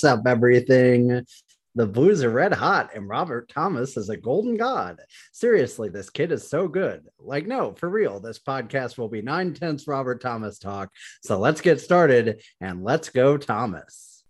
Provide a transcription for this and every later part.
fucks up everything. The Blues are red hot, and Robert Thomas is a golden god. Seriously, this kid is so good. Like, no, for real, this podcast will be nine tenths Robert Thomas talk. So let's get started and let's go, Thomas.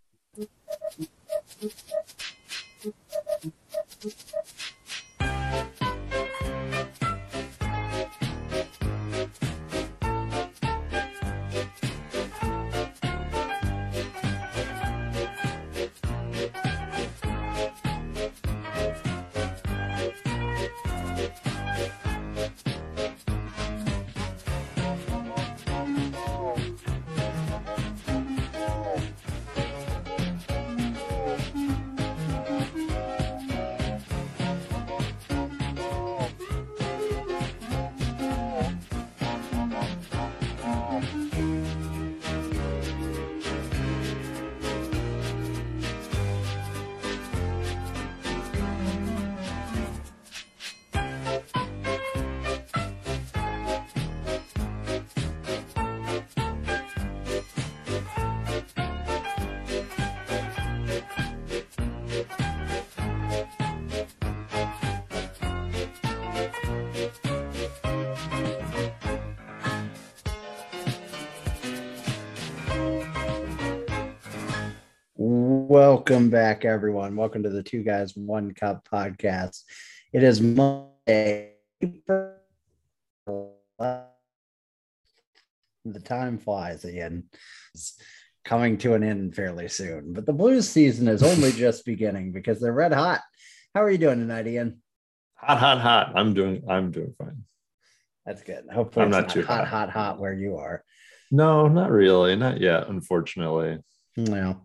Welcome back, everyone. Welcome to the Two Guys One Cup podcast. It is Monday. The time flies again. It's coming to an end fairly soon, but the Blues season is only just beginning because they're red hot. How are you doing tonight, Ian? Hot, hot, hot. I'm doing. I'm doing fine. That's good. Hopefully, I'm it's not too hot, hot. hot, hot where you are. No, not really. Not yet. Unfortunately. No,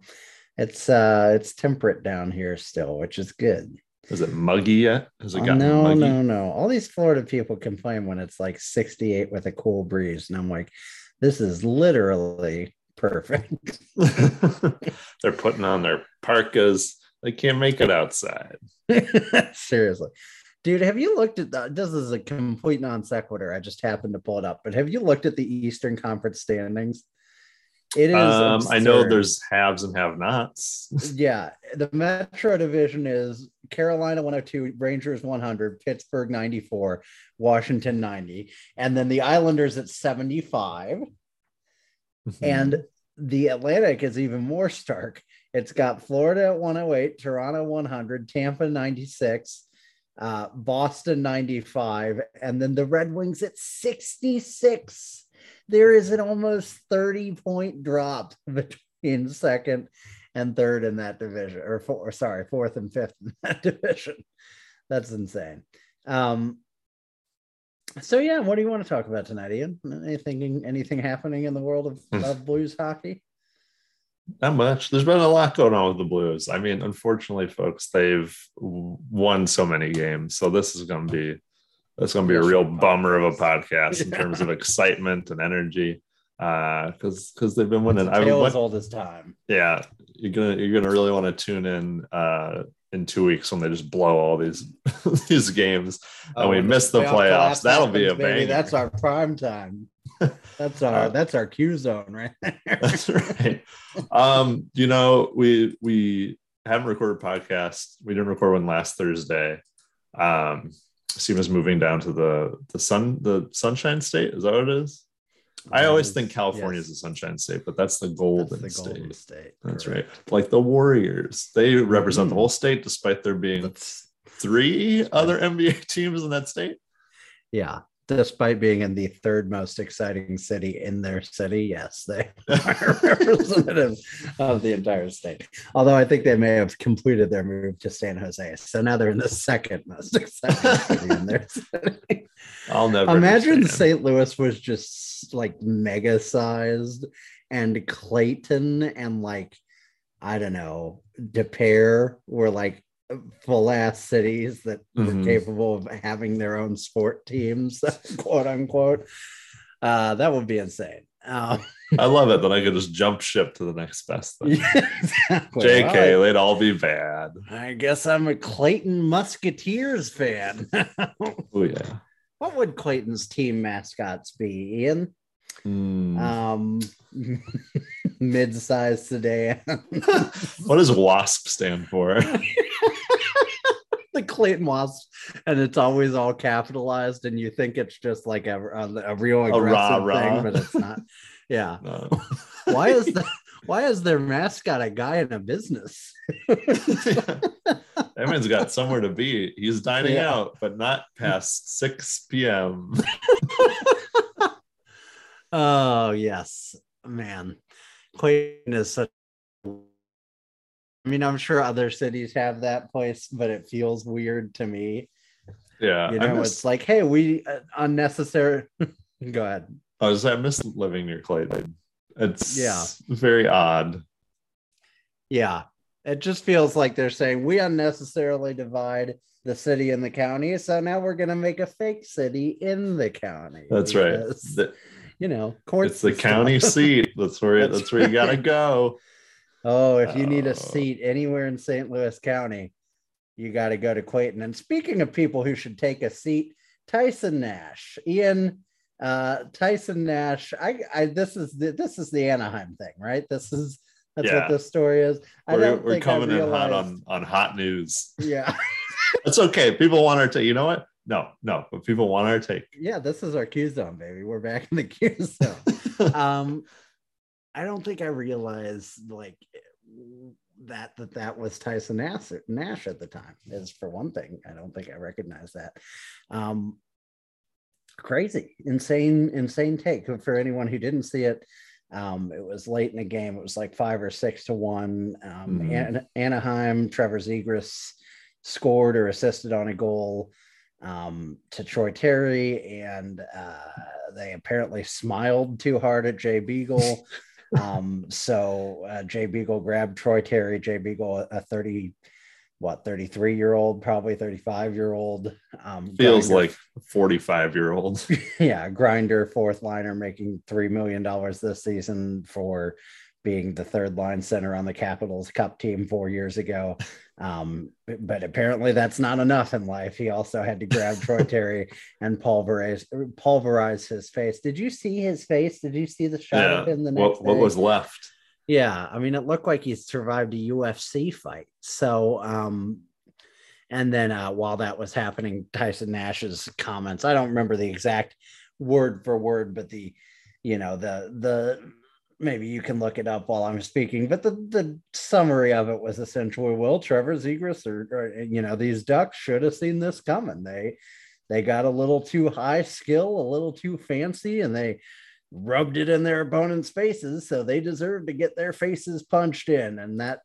it's uh, it's temperate down here still, which is good. Is it muggy yet? Has it Oh, gotten no, muggy? no, no. All these Florida people complain when it's like 68 with a cool breeze. And I'm like, this is literally perfect. They're putting on their parkas. They can't make it outside. Seriously. Dude, have you looked at the, this is a complete non sequitur. I just happened to pull it up, but have you looked at the Eastern Conference standings? It is. Um, I know there's haves and have-nots. Yeah, the Metro Division is Carolina 102, Rangers 100, Pittsburgh 94, Washington 90, and then the Islanders at 75. And the Atlantic is even more stark. It's got Florida at 108, Toronto 100, Tampa 96, uh, Boston 95, and then the Red Wings at 66. There is an almost 30 point drop between second and third in that division, or, four, sorry, fourth and fifth in that division. That's insane. Um, so yeah, what do you want to talk about tonight, Ian? Anything, anything happening in the world of, Hmm. of blues hockey? Not much. There's been a lot going on with the Blues. I mean, unfortunately, folks, they've won so many games. So this is going to be that's going to be a real bummer of a podcast in terms of excitement and energy. Uh, because because they've been winning. I tale went, as old as time. yeah, you're gonna you're gonna really want to tune in uh in two weeks when they just blow all these these games. And we miss the playoff playoffs. That'll be a baby, banger. That's our prime time. That's our Uh, that's our Q zone right there. That's right. Um, you know, we we haven't recorded podcast. We didn't record one last Thursday. Um, Seema's moving down to the the sun the Sunshine State. Is that what it is? I always think California Yes. is the Sunshine State, but that's the That's Golden the State. Golden State. That's correct. right. Like the Warriors, they represent the Mhm. whole state, despite there being That's three other NBA teams in that state. yeah. Despite being in the third most exciting city in their city, yes, they are representative of the entire state. Although I think they may have completed their move to San Jose, so now they're in the second most exciting city in their city. I'll never Imagine understand. St. Louis was just like mega sized, and Clayton and like I don't know, Des Peres were like full ass cities that were Mhm. capable of having their own sport teams, quote unquote. Uh, that would be insane. Um, I love it that I could just jump ship to the next best thing. yeah, exactly. JK, Well, they'd all be bad. I guess I'm a Clayton Musketeers fan. Oh yeah. what would Clayton's team mascots be, Ian? Hmm. Um, mid-sized sedan. what does WASP stand for? the Clayton Wasp, and it's always all capitalized, and you think it's just like a, a, a real aggressive rah-rah. thing, but it's not. Yeah. No. Why is that? Why is their mascot a guy in a business? Everyone's got somewhere to be. He's dining Yeah. out, but not past 6 p.m. Oh yes, man. Clayton is such. I mean, I'm sure other cities have that place, but it feels weird to me. Yeah. You know, miss, it's like, hey, we uh, unnecessary. Go ahead. I was I miss living near Clayton. It's Yeah. very odd. Yeah, it just feels like they're saying we unnecessarily divide the city and the county, so now we're gonna make a fake city in the county. That's right. The- You know, courts. it's the stuff. county seat. That's where That's that's, where you gotta go. Oh, if you need Oh. a seat anywhere in St. Louis County, you got to go to Clayton. And speaking of people who should take a seat, Tyson Nash, Ian, uh, Tyson Nash. I, I, this is the, this is the Anaheim thing, right? This is that's Yeah. what this story is. I We're, don't we're coming in hot on, on hot news. Yeah, That's okay. People want our take. You know what? No, no, but people want our take. yeah. This is our Q zone, baby. We're back in the Q zone. um i don't think i realized like that that that was tyson nash, nash at the time is for one thing i don't think i recognized that um crazy insane insane take for anyone who didn't see it um it was late in the game it was like five or six to one um Mhm. An- anaheim trevor zegras scored or assisted on a goal um, to Troy Terry, and uh, they apparently smiled too hard at Jay Beagle. um, so uh, Jay Beagle grabbed Troy Terry. Jay Beagle, a 30, what, 33 year old, probably 35 year old. Um, Feels grinder- like 45 year old. yeah, grinder, fourth liner, making $3 million this season for being the third line center on the Capitals Cup team four years ago. Um, but apparently that's not enough in life. He also had to grab Troy Terry and pulverize pulverize his face. Did you see his face? Did you see the shot of Yeah. him the next What, what was left? Yeah, I mean, it looked like he survived a UFC fight. So, um, and then uh, while that was happening, Tyson Nash's comments, I don't remember the exact word for word, but the, you know, the, the, maybe you can look it up while I'm speaking, but the, the summary of it was essentially, well, Trevor Zegras or, or, you know, these ducks should have seen this coming. They, they got a little too high skill, a little too fancy, and they, rubbed it in their opponents' faces, so they deserve to get their faces punched in. And that,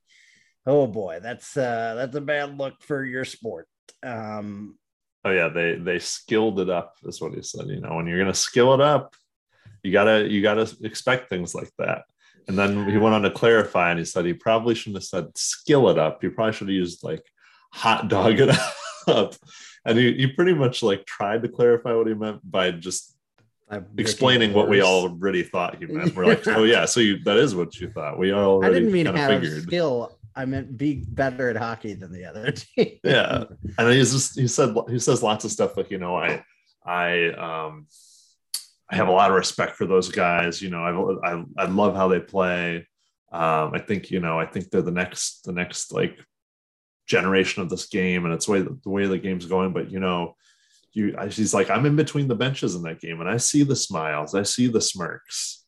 oh boy, that's uh that's a bad look for your sport. Um, Oh yeah, they they skilled it up. Is what he said. You know, when you're gonna skill it up, you gotta you gotta expect things like that. And then he went on to clarify, and he said he probably shouldn't have said skill it up. He probably should have used like hot dog it up. And he, he pretty much like tried to clarify what he meant by just I'm explaining what we already thought he meant. We're like, oh yeah, so you that is what you thought. We already I didn't mean have figured. skill. I meant be better at hockey than the other team. Yeah. and he's just he said he says lots of stuff like you know i i um i have a lot of respect for those guys you know i i, I love how they play um i think you know i think they're the next the next like generation of this game and it's the way the way the game's going but you know you I, he's like i'm in between the benches in that game and i see the smiles i see the smirks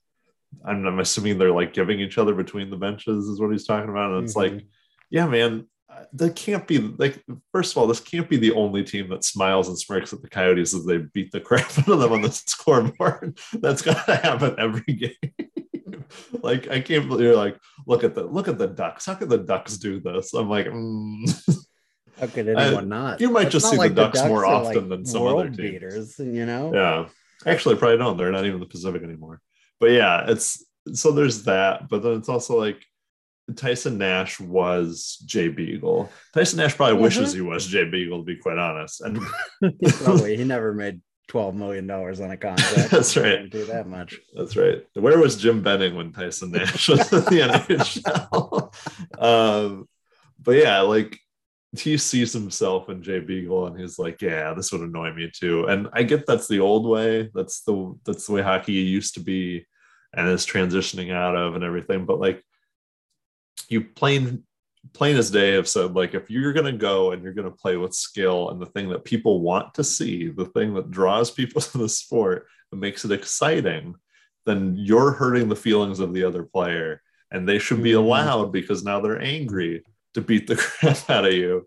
I'm, I'm assuming they're like giving each other between the benches is what he's talking about and it's like Mhm. yeah, man, that can't be like. First of all, this can't be the only team that smiles and smirks at the Coyotes as they beat the crap out of them on the scoreboard. That's gotta happen every game. like I can't believe you're like, look at the look at the Ducks. How could the Ducks do this? I'm like, mm. How could anyone not? you might It's just see the like Ducks more often than some other teams. beaters, you know. yeah. Actually, probably don't. They're not even the Pacific anymore. But yeah, it's so there's that. But then it's also like Tyson Nash was Jay Beagle. Tyson Nash probably Mhm. wishes he was Jay Beagle, to be quite honest. And Probably he never made twelve million dollars on a contract. That's right. Do that much. that's right. Where was Jim Benning when Tyson Nash was in the NHL? um, but yeah, like he sees himself in Jay Beagle and he's like, yeah, this would annoy me too. And I get that's the old way. That's the that's the way hockey used to be and is transitioning out of and everything. But like you plain plain as day have said, like if you're gonna go and you're gonna play with skill and the thing that people want to see, the thing that draws people to the sport and makes it exciting, then you're hurting the feelings of the other player. And they should be mm-hmm. allowed because now they're angry to beat the crap out of you.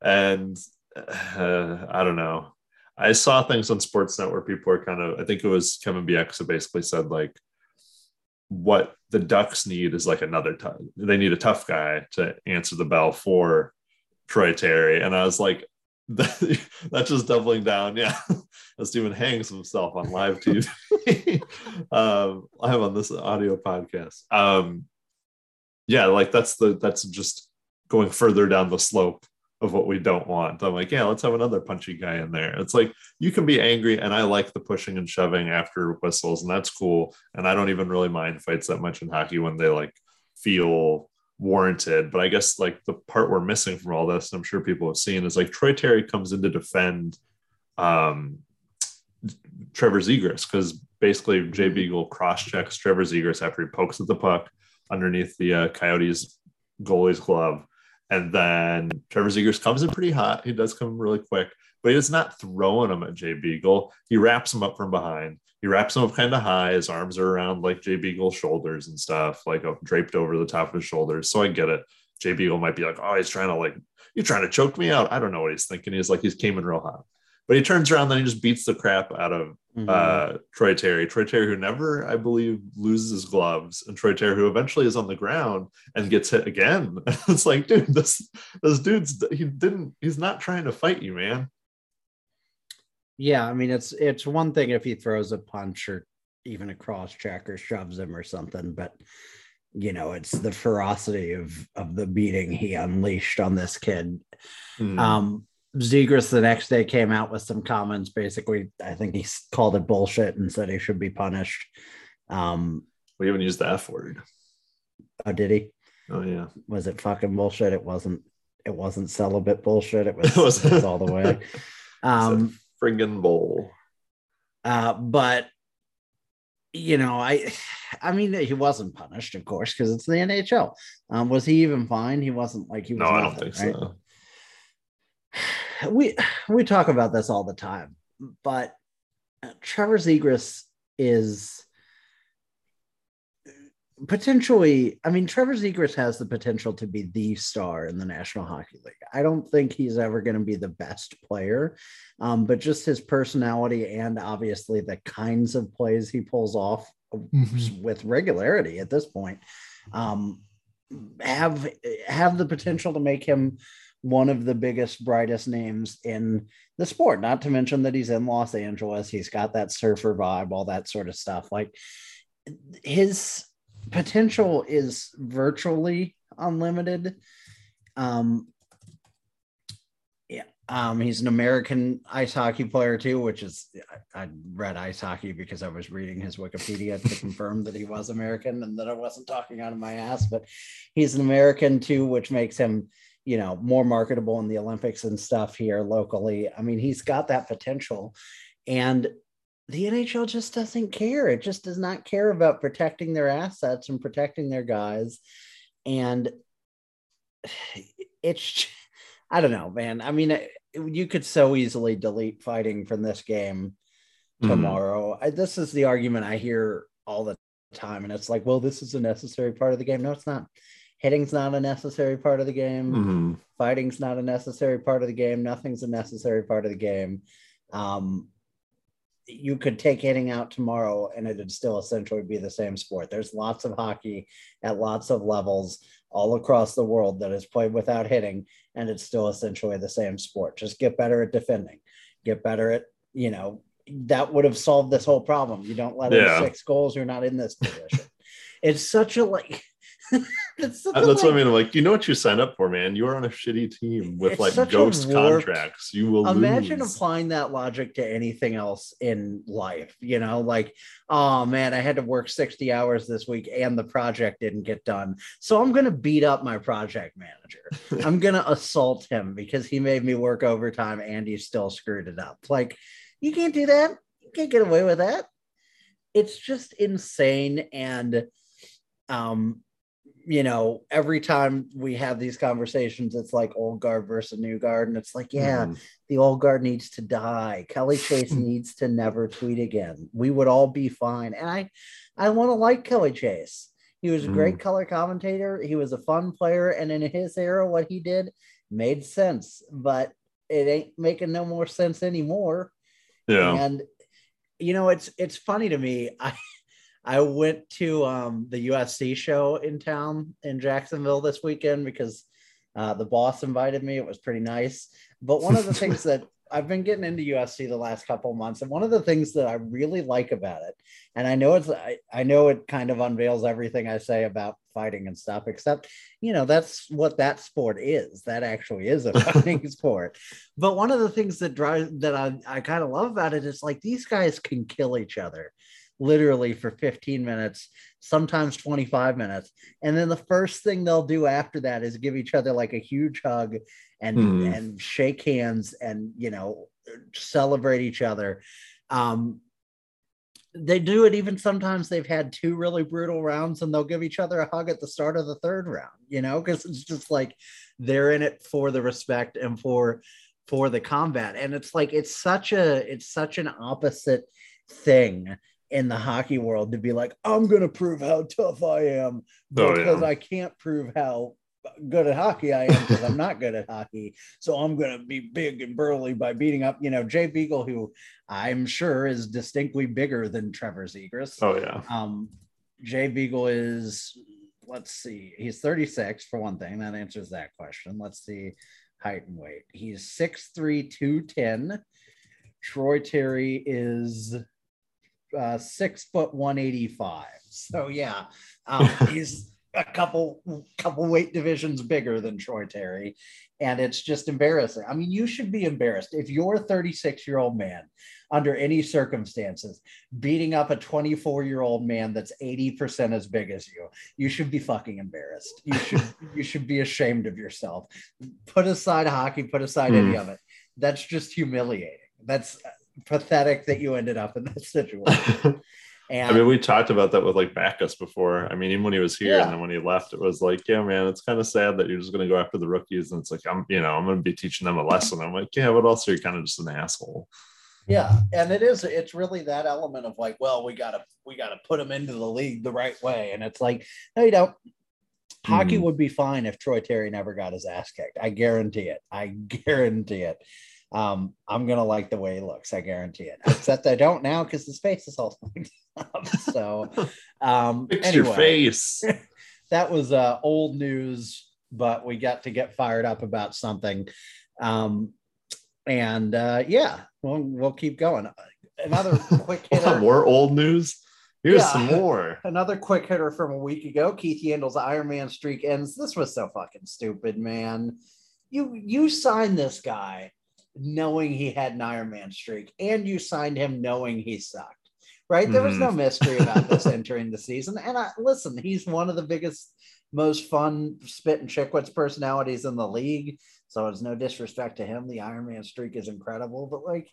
And uh, I don't know. I saw things on Sportsnet where people are kind of, I think it was Kevin Bieksa who basically said, like, what the Ducks need is like another, t- they need a tough guy to answer the bell for Troy Terry. And I was like, that's just doubling down. Yeah. As Steven hangs himself on live TV. um, I'm on this audio podcast. Um, yeah, like that's the, that's just going further down the slope of what we don't want. I'm like, yeah, let's have another punchy guy in there. It's like you can be angry, and I like the pushing and shoving after whistles, and that's cool. And I don't even really mind fights that much in hockey when they like feel warranted. But I guess like the part we're missing from all this, and I'm sure people have seen, is like Troy Terry comes in to defend um, Trevor Zegras because basically Jay Beagle cross checks Trevor Zegras after he pokes at the puck underneath the uh, Coyotes goalie's glove and then Trevor Zegras comes in pretty hot. He does come really quick, but he's not throwing him at Jay Beagle. He wraps him up from behind. He wraps him up kind of high. His arms are around like Jay Beagle's shoulders and stuff, like draped over the top of his shoulders. So I get it. Jay Beagle might be like, oh, he's trying to like, you're trying to choke me out. I don't know what he's thinking. He's like, he's came in real hot. But he turns around, then he just beats the crap out of mm-hmm. uh, Troy Terry. Troy Terry, who never, I believe, loses his gloves, and Troy Terry, who eventually is on the ground and gets hit again. it's like, dude, this this dude's he didn't. He's not trying to fight you, man. Yeah, I mean, it's it's one thing if he throws a punch or even a cross check or shoves him or something, but you know, it's the ferocity of of the beating he unleashed on this kid. Mm. Um, Zegras the next day came out with some comments. Basically, I think he called it bullshit and said he should be punished. Um, we haven't used the F word. Oh, did he? Oh yeah. Was it fucking bullshit? It wasn't. It wasn't celibate bullshit. It was, it was, it was all the way. Um, friggin' bowl. Uh, but you know, I, I mean, he wasn't punished, of course, because it's the NHL. Um, was he even fine? He wasn't like he was. No, nothing, I don't think right? so we we talk about this all the time, but Trevor Zegras is potentially i mean trevor zegras has the potential to be the star in the national hockey league i don't think he's ever going to be the best player um, but just his personality and obviously the kinds of plays he pulls off mm-hmm. with regularity at this point um, have have the potential to make him one of the biggest, brightest names in the sport. Not to mention that he's in Los Angeles. He's got that surfer vibe, all that sort of stuff. Like his potential is virtually unlimited. Um, yeah, um, he's an American ice hockey player too, which is I, I read ice hockey because I was reading his Wikipedia to confirm that he was American and that I wasn't talking out of my ass. But he's an American too, which makes him you know more marketable in the olympics and stuff here locally. I mean he's got that potential. And the nhl just doesn't care. It just does not care about protecting their assets and protecting their guys. And it's i don't know man. I mean you could so easily delete fighting from this game mm-hmm. tomorrow. Mm. I, this is the argument i hear all the time. And it's like well this is a necessary part of the game. No it's not hitting's not a necessary part of the game. Mm-hmm. Fighting's not a necessary part of the game. Nothing's a necessary part of the game. Um, you could take hitting out tomorrow and it'd still essentially be the same sport. There's lots of hockey at lots of levels all across the world that is played without hitting, and it's still essentially the same sport. Just get better at defending, get better at, you know, that would have solved this whole problem. You don't let yeah. in six goals, you're not in this position. it's such a like that's, Uh, That's what I like, mean. Like, you know what you sign up for, man. You are on a shitty team with like ghost warped- contracts. You will Imagine lose. applying that logic to anything else in life. You know, like, oh man, I had to work 60 hours this week and the project didn't get done. So I'm going to beat up my project manager. I'm going to assault him because he made me work overtime and he still screwed it up. Like, you can't do that. You can't get away with that. It's just insane. And, um, you know, every time we have these conversations, it's like old guard versus new guard. And it's like, yeah, Mhm. the old guard needs to die. Kelly Chase needs to never tweet again. We would all be fine. And I, I want to like Kelly Chase. He was a great color commentator. He was a fun player, and in his era, what he did made sense. But it ain't making no more sense anymore. Yeah. And you know, it's it's funny to me. I I went to um, the UFC show in town in Jacksonville this weekend because uh, the boss invited me. It was pretty nice. But one of the things that I've been getting into UFC the last couple of months, and one of the things that I really like about it, and I know it's I, I know it kind of unveils everything I say about fighting and stuff, except you know that's what that sport is. That actually is a fighting sport. But one of the things that drives that I, I kind of love about it is like these guys can kill each other literally for 15 minutes, sometimes 25 minutes. And then the first thing they'll do after that is give each other like a huge hug and Hmm. and shake hands and you know celebrate each other. Um they do it even sometimes they've had two really brutal rounds and they'll give each other a hug at the start of the third round, you know, because it's just like they're in it for the respect and for for the combat. And it's like it's such a it's such an opposite thing in the hockey world to be like, I'm gonna prove how tough I am Oh, because yeah. I can't prove how good at hockey I am because I'm not good at hockey. So I'm gonna be big and burly by beating up, you know, Jay Beagle, who I'm sure is distinctly bigger than Trevor Zegras. Oh yeah. Um, Jay Beagle is, let's see, he's 36 for one thing. That answers that question. Let's see, height and weight. He's 6'3, 210. Troy Terry is uh, six foot 185. So yeah, um, he's a couple couple weight divisions bigger than Troy Terry, and it's just embarrassing. I mean, you should be embarrassed if you're a 36 year old man under any circumstances beating up a 24 year old man that's 80% as big as you. You should be fucking embarrassed. You should you should be ashamed of yourself. Put aside hockey. Put aside any of it. That's just humiliating. That's pathetic that you ended up in that situation. And I mean, we talked about that with like Backes before. I mean, even when he was here Yeah. and then when he left, it was like, yeah, man, it's kind of sad that you're just going to go after the rookies. And it's like, I'm, you know, I'm going to be teaching them a lesson. I'm like, yeah, but also you're kind of just an asshole. Yeah, and it is. It's really that element of like, well, we gotta we gotta put them into the league the right way, and it's like, no, you don't. Hockey Mhm. would be fine if Troy Terry never got his ass kicked. I guarantee it. I guarantee it. Um, I'm gonna like the way he looks. I guarantee it. Except I don't now because his face is all fucked up. So, um, Fix your anyway, face. that was uh, old news, but we got to get fired up about something. Um, and uh, yeah, we'll, we'll keep going. Another quick hitter. More old news. Here's Yeah. some more. Another quick hitter from a week ago. Keith Yandle's Iron Man streak ends. This was so fucking stupid, man. You you signed this guy knowing he had an Iron Man streak, and you signed him knowing he sucked. Right? There was no mm-hmm. mystery about this entering the season. And I listen, he's one of the biggest, most fun Spittin' Chiclets personalities in the league. So it's no disrespect to him. The Iron Man streak is incredible, but like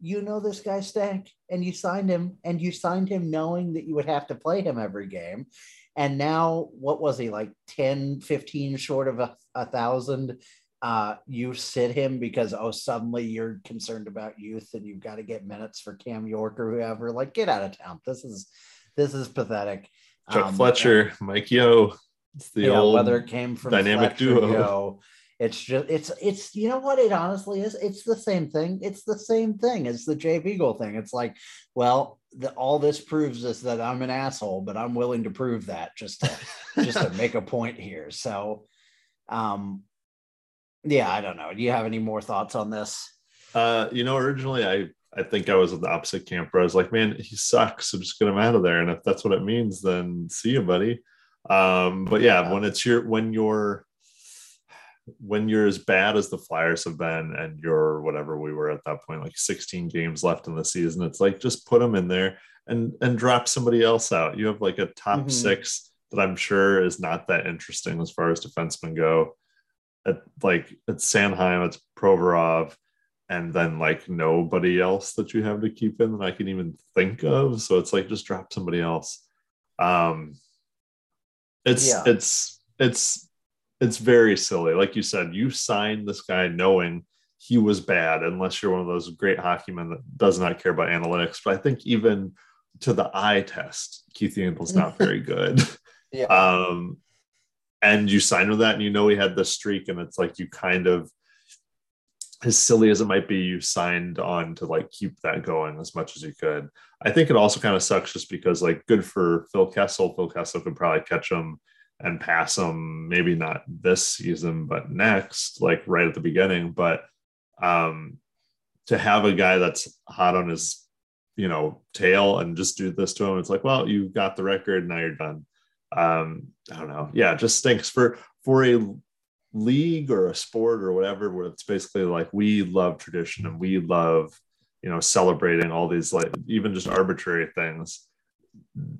you know this guy stank and you signed him and you signed him knowing that you would have to play him every game and now what was he like 10 15 short of a, a thousand uh you sit him because oh suddenly you're concerned about youth and you've got to get minutes for cam york or whoever like get out of town this is this is pathetic Chuck Um, Fletcher, Mike Yeo. It's the old whether it came from dynamic Fletcher, duo. Yo, it's just it's it's you know what it honestly is. It's the same thing. It's the same thing. It's the Jay Beagle thing. It's like, well, the, all this proves is that I'm an asshole, but I'm willing to prove that just to just to make a point here. So, um, yeah, I don't know. Do you have any more thoughts on this? Uh, you know, originally I I think I was at the opposite camp where I was like, man, he sucks. So just get him out of there. And if that's what it means, then see you, buddy. Um, but yeah, when it's your when you're when you're as bad as the Flyers have been, and you're whatever we were at that point, like 16 games left in the season, it's like just put them in there and and drop somebody else out. You have like a top mm-hmm. six that I'm sure is not that interesting as far as defensemen go. At like at Sanheim, it's Provorov, and then like nobody else that you have to keep in that I can even think of. So it's like just drop somebody else. Um, it's yeah. it's it's it's very silly. Like you said, you signed this guy knowing he was bad, unless you're one of those great hockey men that does not care about analytics. But I think even to the eye test, Keith Yandle's not very good. yeah. Um, and you signed with that, and you know he had the streak, and it's like you kind of, as silly as it might be, you signed on to like keep that going as much as you could. I think it also kind of sucks just because like good for Phil Kessel. Phil Kessel could probably catch him and pass him, maybe not this season, but next, like right at the beginning. But um, to have a guy that's hot on his, you know, tail and just do this to him, it's like, well, you got the record, now you're done. Um, I don't know. Yeah, just stinks for for a league or a sport or whatever, where it's basically like we love tradition and we love, you know, celebrating all these like even just arbitrary things.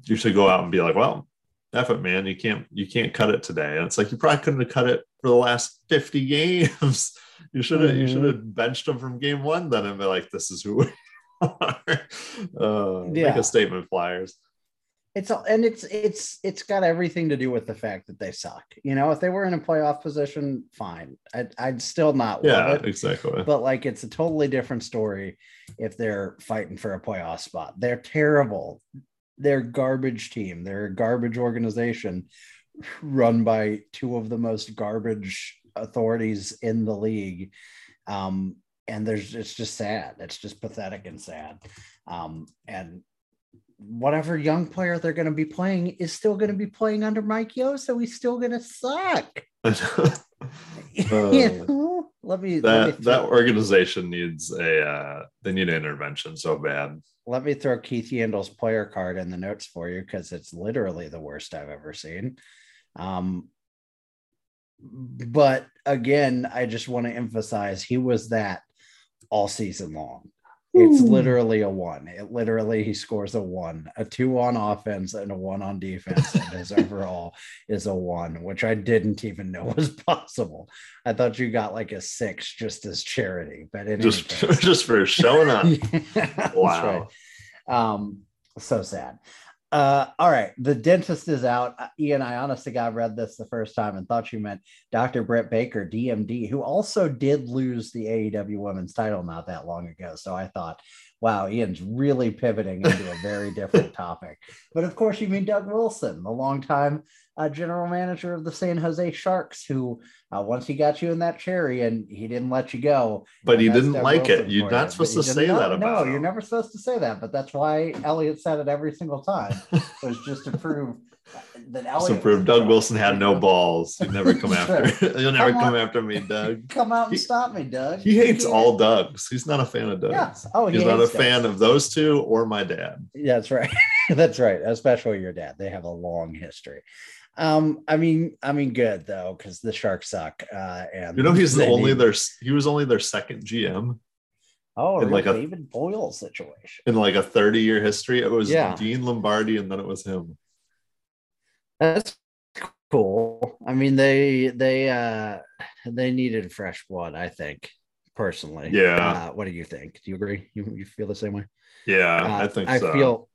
You should go out and be like, well, effort, man. You can't you can't cut it today. And it's like you probably couldn't have cut it for the last 50 games. you should have mm-hmm. you should have benched them from game one then and be like, this is who we are. Uh, yeah. Make a statement, Flyers. It's all and it's it's it's got everything to do with the fact that they suck. You know, if they were in a playoff position, fine. I'd, I'd still not yeah, it, exactly. But like, it's a totally different story if they're fighting for a playoff spot. They're terrible they're garbage team. They're a garbage organization run by two of the most garbage authorities in the league. Um, and there's it's just sad. It's just pathetic and sad. Um, and whatever young player they're going to be playing is still going to be playing under Mike Yeo, so he's still going to suck. uh, you know? Let me that let me that organization needs a uh, they need an intervention so bad let me throw Keith Yandle's player card in the notes for you because it's literally the worst I've ever seen. Um, but again, I just want to emphasize he was that all season long. It's literally a one. It literally he scores a one, a two on offense and a one on defense. and his overall is a one, which I didn't even know was possible. I thought you got like a six just as charity, but just just for showing up. yeah, wow. Right. Um, so sad. Uh, all right, the dentist is out. Uh, Ian, I honestly got read this the first time and thought you meant Dr. Britt Baker, DMD, who also did lose the AEW Women's title not that long ago. So I thought, wow, Ian's really pivoting into a very different topic. But of course, you mean Doug Wilson, the longtime uh, general manager of the San Jose Sharks, who uh, once he got you in that cherry and he didn't let you go. But he didn't Doug like Wilson it. You're not supposed to say that about No, him. you're never supposed to say that. But that's why Elliotte said it every single time, was just to prove that Elliotte. To prove Doug Wilson had no balls. You never come after. You'll never come, come after me, Doug. Come out and he, stop me, Doug. He hates he all Dougs. He's not a fan of Doug. Yes. Oh, he he's not a Dougs. fan of those two or my dad. Yeah, that's right. that's right. Especially your dad. They have a long history. Um, I mean, I mean, good though, because the Sharks suck. Uh, and you know, he's the only need... their he was only their second GM. Oh, in like a David Boyle situation. In like a 30 year history, it was yeah. Dean Lombardi and then it was him. That's cool. I mean, they they uh they needed fresh blood, I think, personally. Yeah. Uh, what do you think? Do you agree? You, you feel the same way? Yeah, uh, I think I so. feel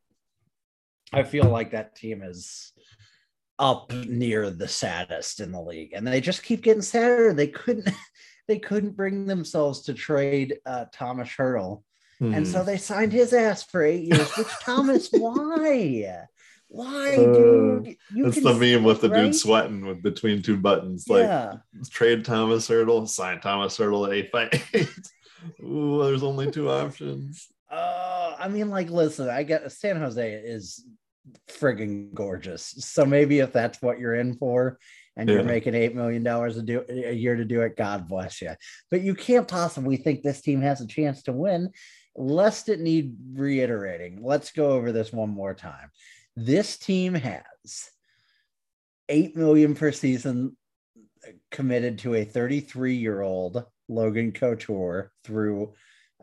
I feel like that team is up near the saddest in the league and they just keep getting sadder they couldn't they couldn't bring themselves to trade uh, tomas hertl hmm. and so hmm. they signed his ass for eight years which tomas why why uh, dude you that's the meme with the right? dude sweating with between two buttons like yeah. trade tomas hertl sign tomas hertl eight by eight Ooh, there's only two options uh, I mean, like, listen, I get San Jose is frigging gorgeous. So maybe if that's what you're in for and yeah. you're making eight million dollars a do a year to do it, God bless you. But you can't possibly think this team has a chance to win, lest it need reiterating. Let's go over this one more time. This team has eight million per season committed to a 33 year old Logan Couture through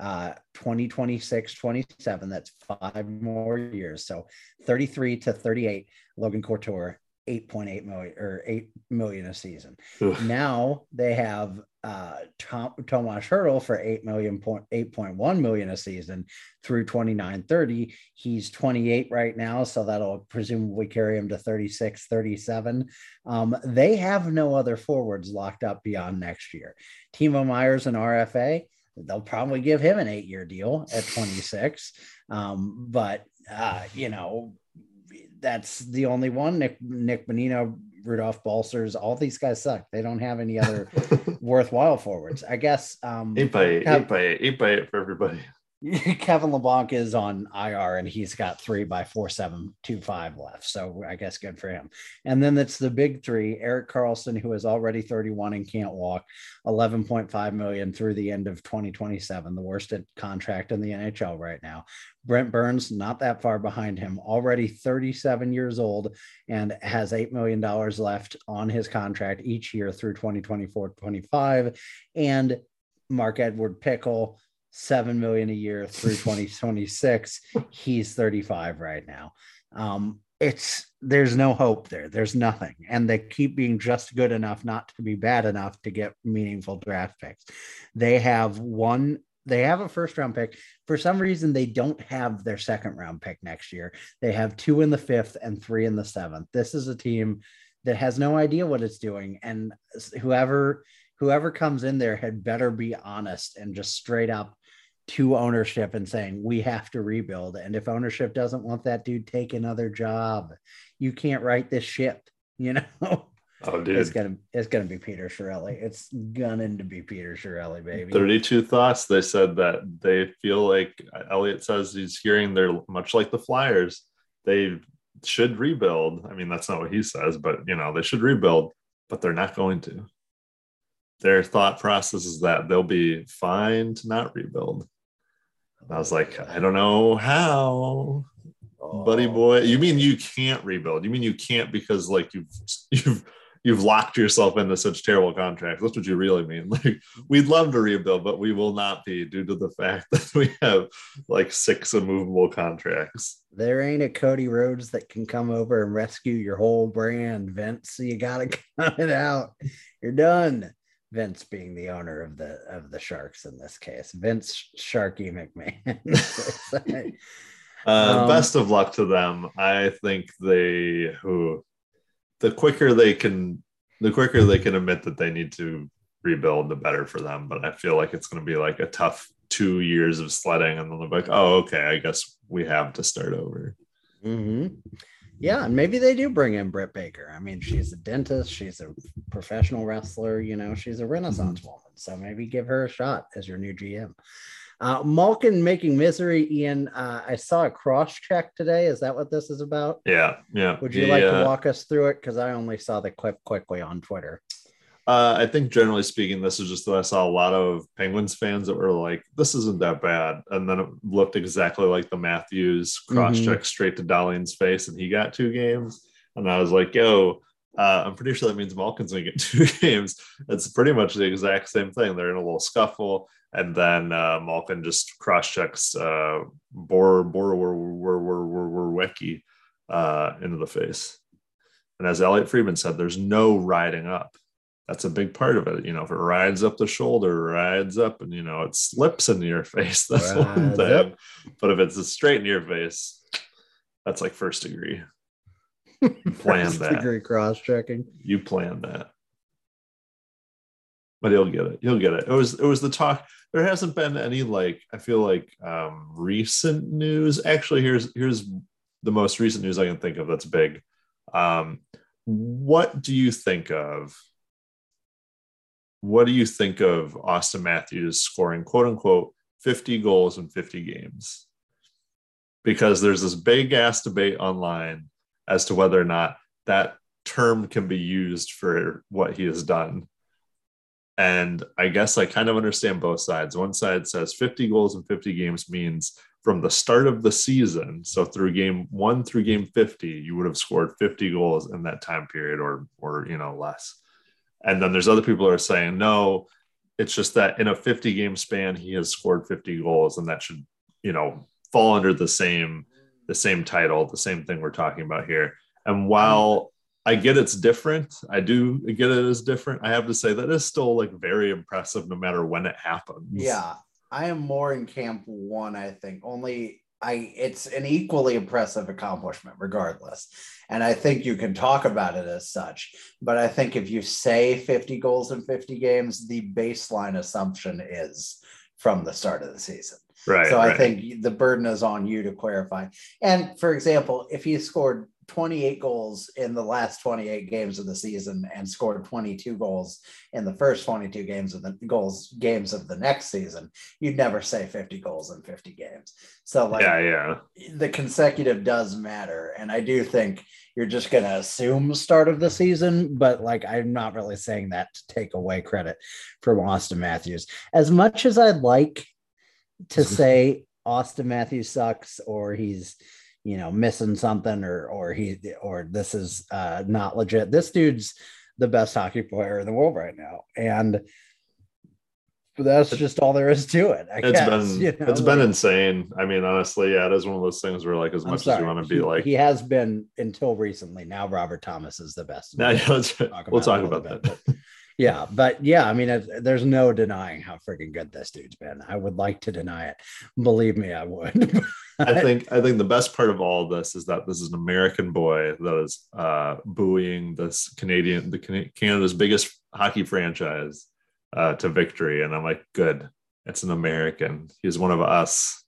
uh 2026 27 that's five more years. So 33 to 38 logan couture 8.8 million or 8 million a season. Ugh. now they have uh Tom, Tomas Hertl for 8 million point 8.1 million a season through 29 30 he's 28 right now so that'll presumably carry him to 36 37 um they have no other forwards locked up beyond next year Timo Meier's and RFA they'll probably give him an eight year deal at 26. Um, but, uh, you know, that's the only one. Nick, Nick Bonino, Rudolph Balcers, all these guys suck. They don't have any other worthwhile forwards. I guess. Um, eight by eight, Kev- eight by eight, eight by eight for everybody. Kevin Labanc is on IR and he's got three by four seven two five left. So I guess good for him. And then it's the big three: Erik Karlsson, who is already 31 and can't walk, 11.5 million through the end of 2027, the worst contract in the NHL right now. Brent Burns, not that far behind him, already 37 years old and has $8 million left on his contract each year through 2024 25. And Mark Edward Pickle, seven million a year through 2026. He's 35 right now. Um, it's there's no hope there. There's nothing. And they keep being just good enough not to be bad enough to get meaningful draft picks. They have one, they have a first round pick. For some reason, they don't have their second round pick next year. They have two in the fifth and three in the seventh. This is a team that has no idea what it's doing. And whoever whoever comes in there had better be honest and just straight up to ownership and saying we have to rebuild and if ownership doesn't want that dude take another job you can't write this ship you know Oh, dude it's gonna it's gonna be peter Chiarelli. it's gunning to be peter Chiarelli, baby 32 thoughts. They said that they feel like Elliotte says he's hearing they're much like the Flyers. They should rebuild. I mean, that's not what he says, but you know, they should rebuild, but they're not going to. Their thought process is that they'll be fine to not rebuild. And I was like, I don't know how, buddy Oh. boy. You mean you can't rebuild? You mean you can't because like you've you've you've locked yourself into such terrible contracts. That's what you really mean. Like we'd love to rebuild, but we will not be due to the fact that we have like six immovable contracts. there ain't a cody rhodes that can come over and rescue your whole brand vince so you gotta cut it out you're done vince being the owner of the of the sharks in this case vince sharky mcmahon Uh, Um, best of luck to them. I think they who the quicker they can the quicker they can admit that they need to rebuild, the better for them. But I feel like it's going to be like a tough two years of sledding, and then they're like, "Oh, okay, I guess we have to start over." hmm Yeah, and maybe they do bring in Britt Baker. I mean, she's a dentist, she's a professional wrestler, you know, she's a renaissance woman. So maybe give her a shot as your new GM. Uh, Malkin making misery, Ian. Uh, I saw a cross check today. Is that what this is about? Yeah, yeah. Would you The, like uh, to walk us through it? Because I only saw the clip quickly on Twitter. Uh, I think generally speaking, this is just that I saw a lot of Penguins fans that were like, "This isn't that bad," and then it looked exactly like the Matthews cross check straight to Dahlin's face, and he got two games. And I was like, "Yo, uh, I'm pretty sure that means Malkin's gonna get two games." It's pretty much the exact same thing. They're in a little scuffle, and then uh, Malkin just cross checks uh, Bor Borowiecki uh, into the face. And as Elliotte Friedman said, there's no riding up that's a big part of it. You know, if it rides up the shoulder, rides up, and you know it slips into your face, that's one Rides thing. up. But if it's a straight in your face, that's like first degree. Plan First that. degree cross checking. You plan that. But he'll get it. He'll get it. It was it was the talk. There hasn't been any like I feel like um recent news. Actually, here's here's the most recent news I can think of that's big. Um, what do you think of what do you think of Auston Matthews scoring quote unquote 50 goals in 50 games? Because there's this big ass debate online as to whether or not that term can be used for what he has done. And I guess I kind of understand both sides. One side says 50 goals in 50 games means from the start of the season, so through game one through game 50, you would have scored 50 goals in that time period or or you know less. And then there's other people who are saying, no, it's just that in a 50 game span, he has scored 50 goals, and that should, you know, fall under the same the same title, the same thing we're talking about here. And while I get it's different, I do get it as different. I have to say that is still like very impressive no matter when it happens. Yeah. I am more in camp one, I think. Only I it's an equally impressive accomplishment regardless. And I think you can talk about it as such. But I think if you say 50 goals in 50 games, the baseline assumption is from the start of the season. Right. So I right. think the burden is on you to clarify. And for example, if he scored 28 goals in the last 28 games of the season and scored 22 goals in the first 22 games of the goals games of the next season, you'd never say 50 goals in 50 games. So like yeah, yeah. the consecutive does matter. And I do think you're just going to assume start of the season, but like I'm not really saying that to take away credit from Auston Matthews. As much as I'd like to say Auston Matthews sucks or he's you know missing something or or he or this is uh not legit. This dude's the best hockey player in the world right now. And that's just all there is to it I It's guess, been you know, it's been insane. I mean, honestly, yeah, it is one of those things where like as I'm much as you want to be like he has been until recently. Now robert thomas is the best. Nah, yeah, let's- talk we'll about talk it a little about bit, that. yeah but yeah i mean it, there's no denying how freaking good this dude's been. I would like to deny it. Believe me i would I think I think the best part of all of this is that this is an American boy that is uh, buoying this Canadian, the Canada's biggest hockey franchise uh, to victory, and I'm like, good, it's an American. He's one of us.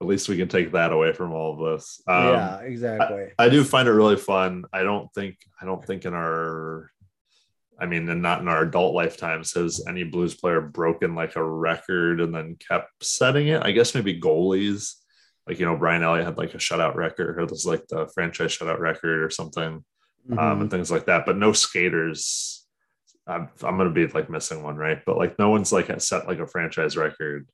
At least we can take that away from all of this. Um, yeah exactly I do find it really fun. I don't think I don't think in our I mean, and not in our adult lifetimes has any blues player broken like a record and then kept setting it. I guess maybe goalies, like you know, Brian Elliott had like a shutout record, or it was like the franchise shutout record or something, um, Mhm. and things like that. But no skaters. I'm, I'm gonna be like missing one, right? But like no one's like set like a franchise record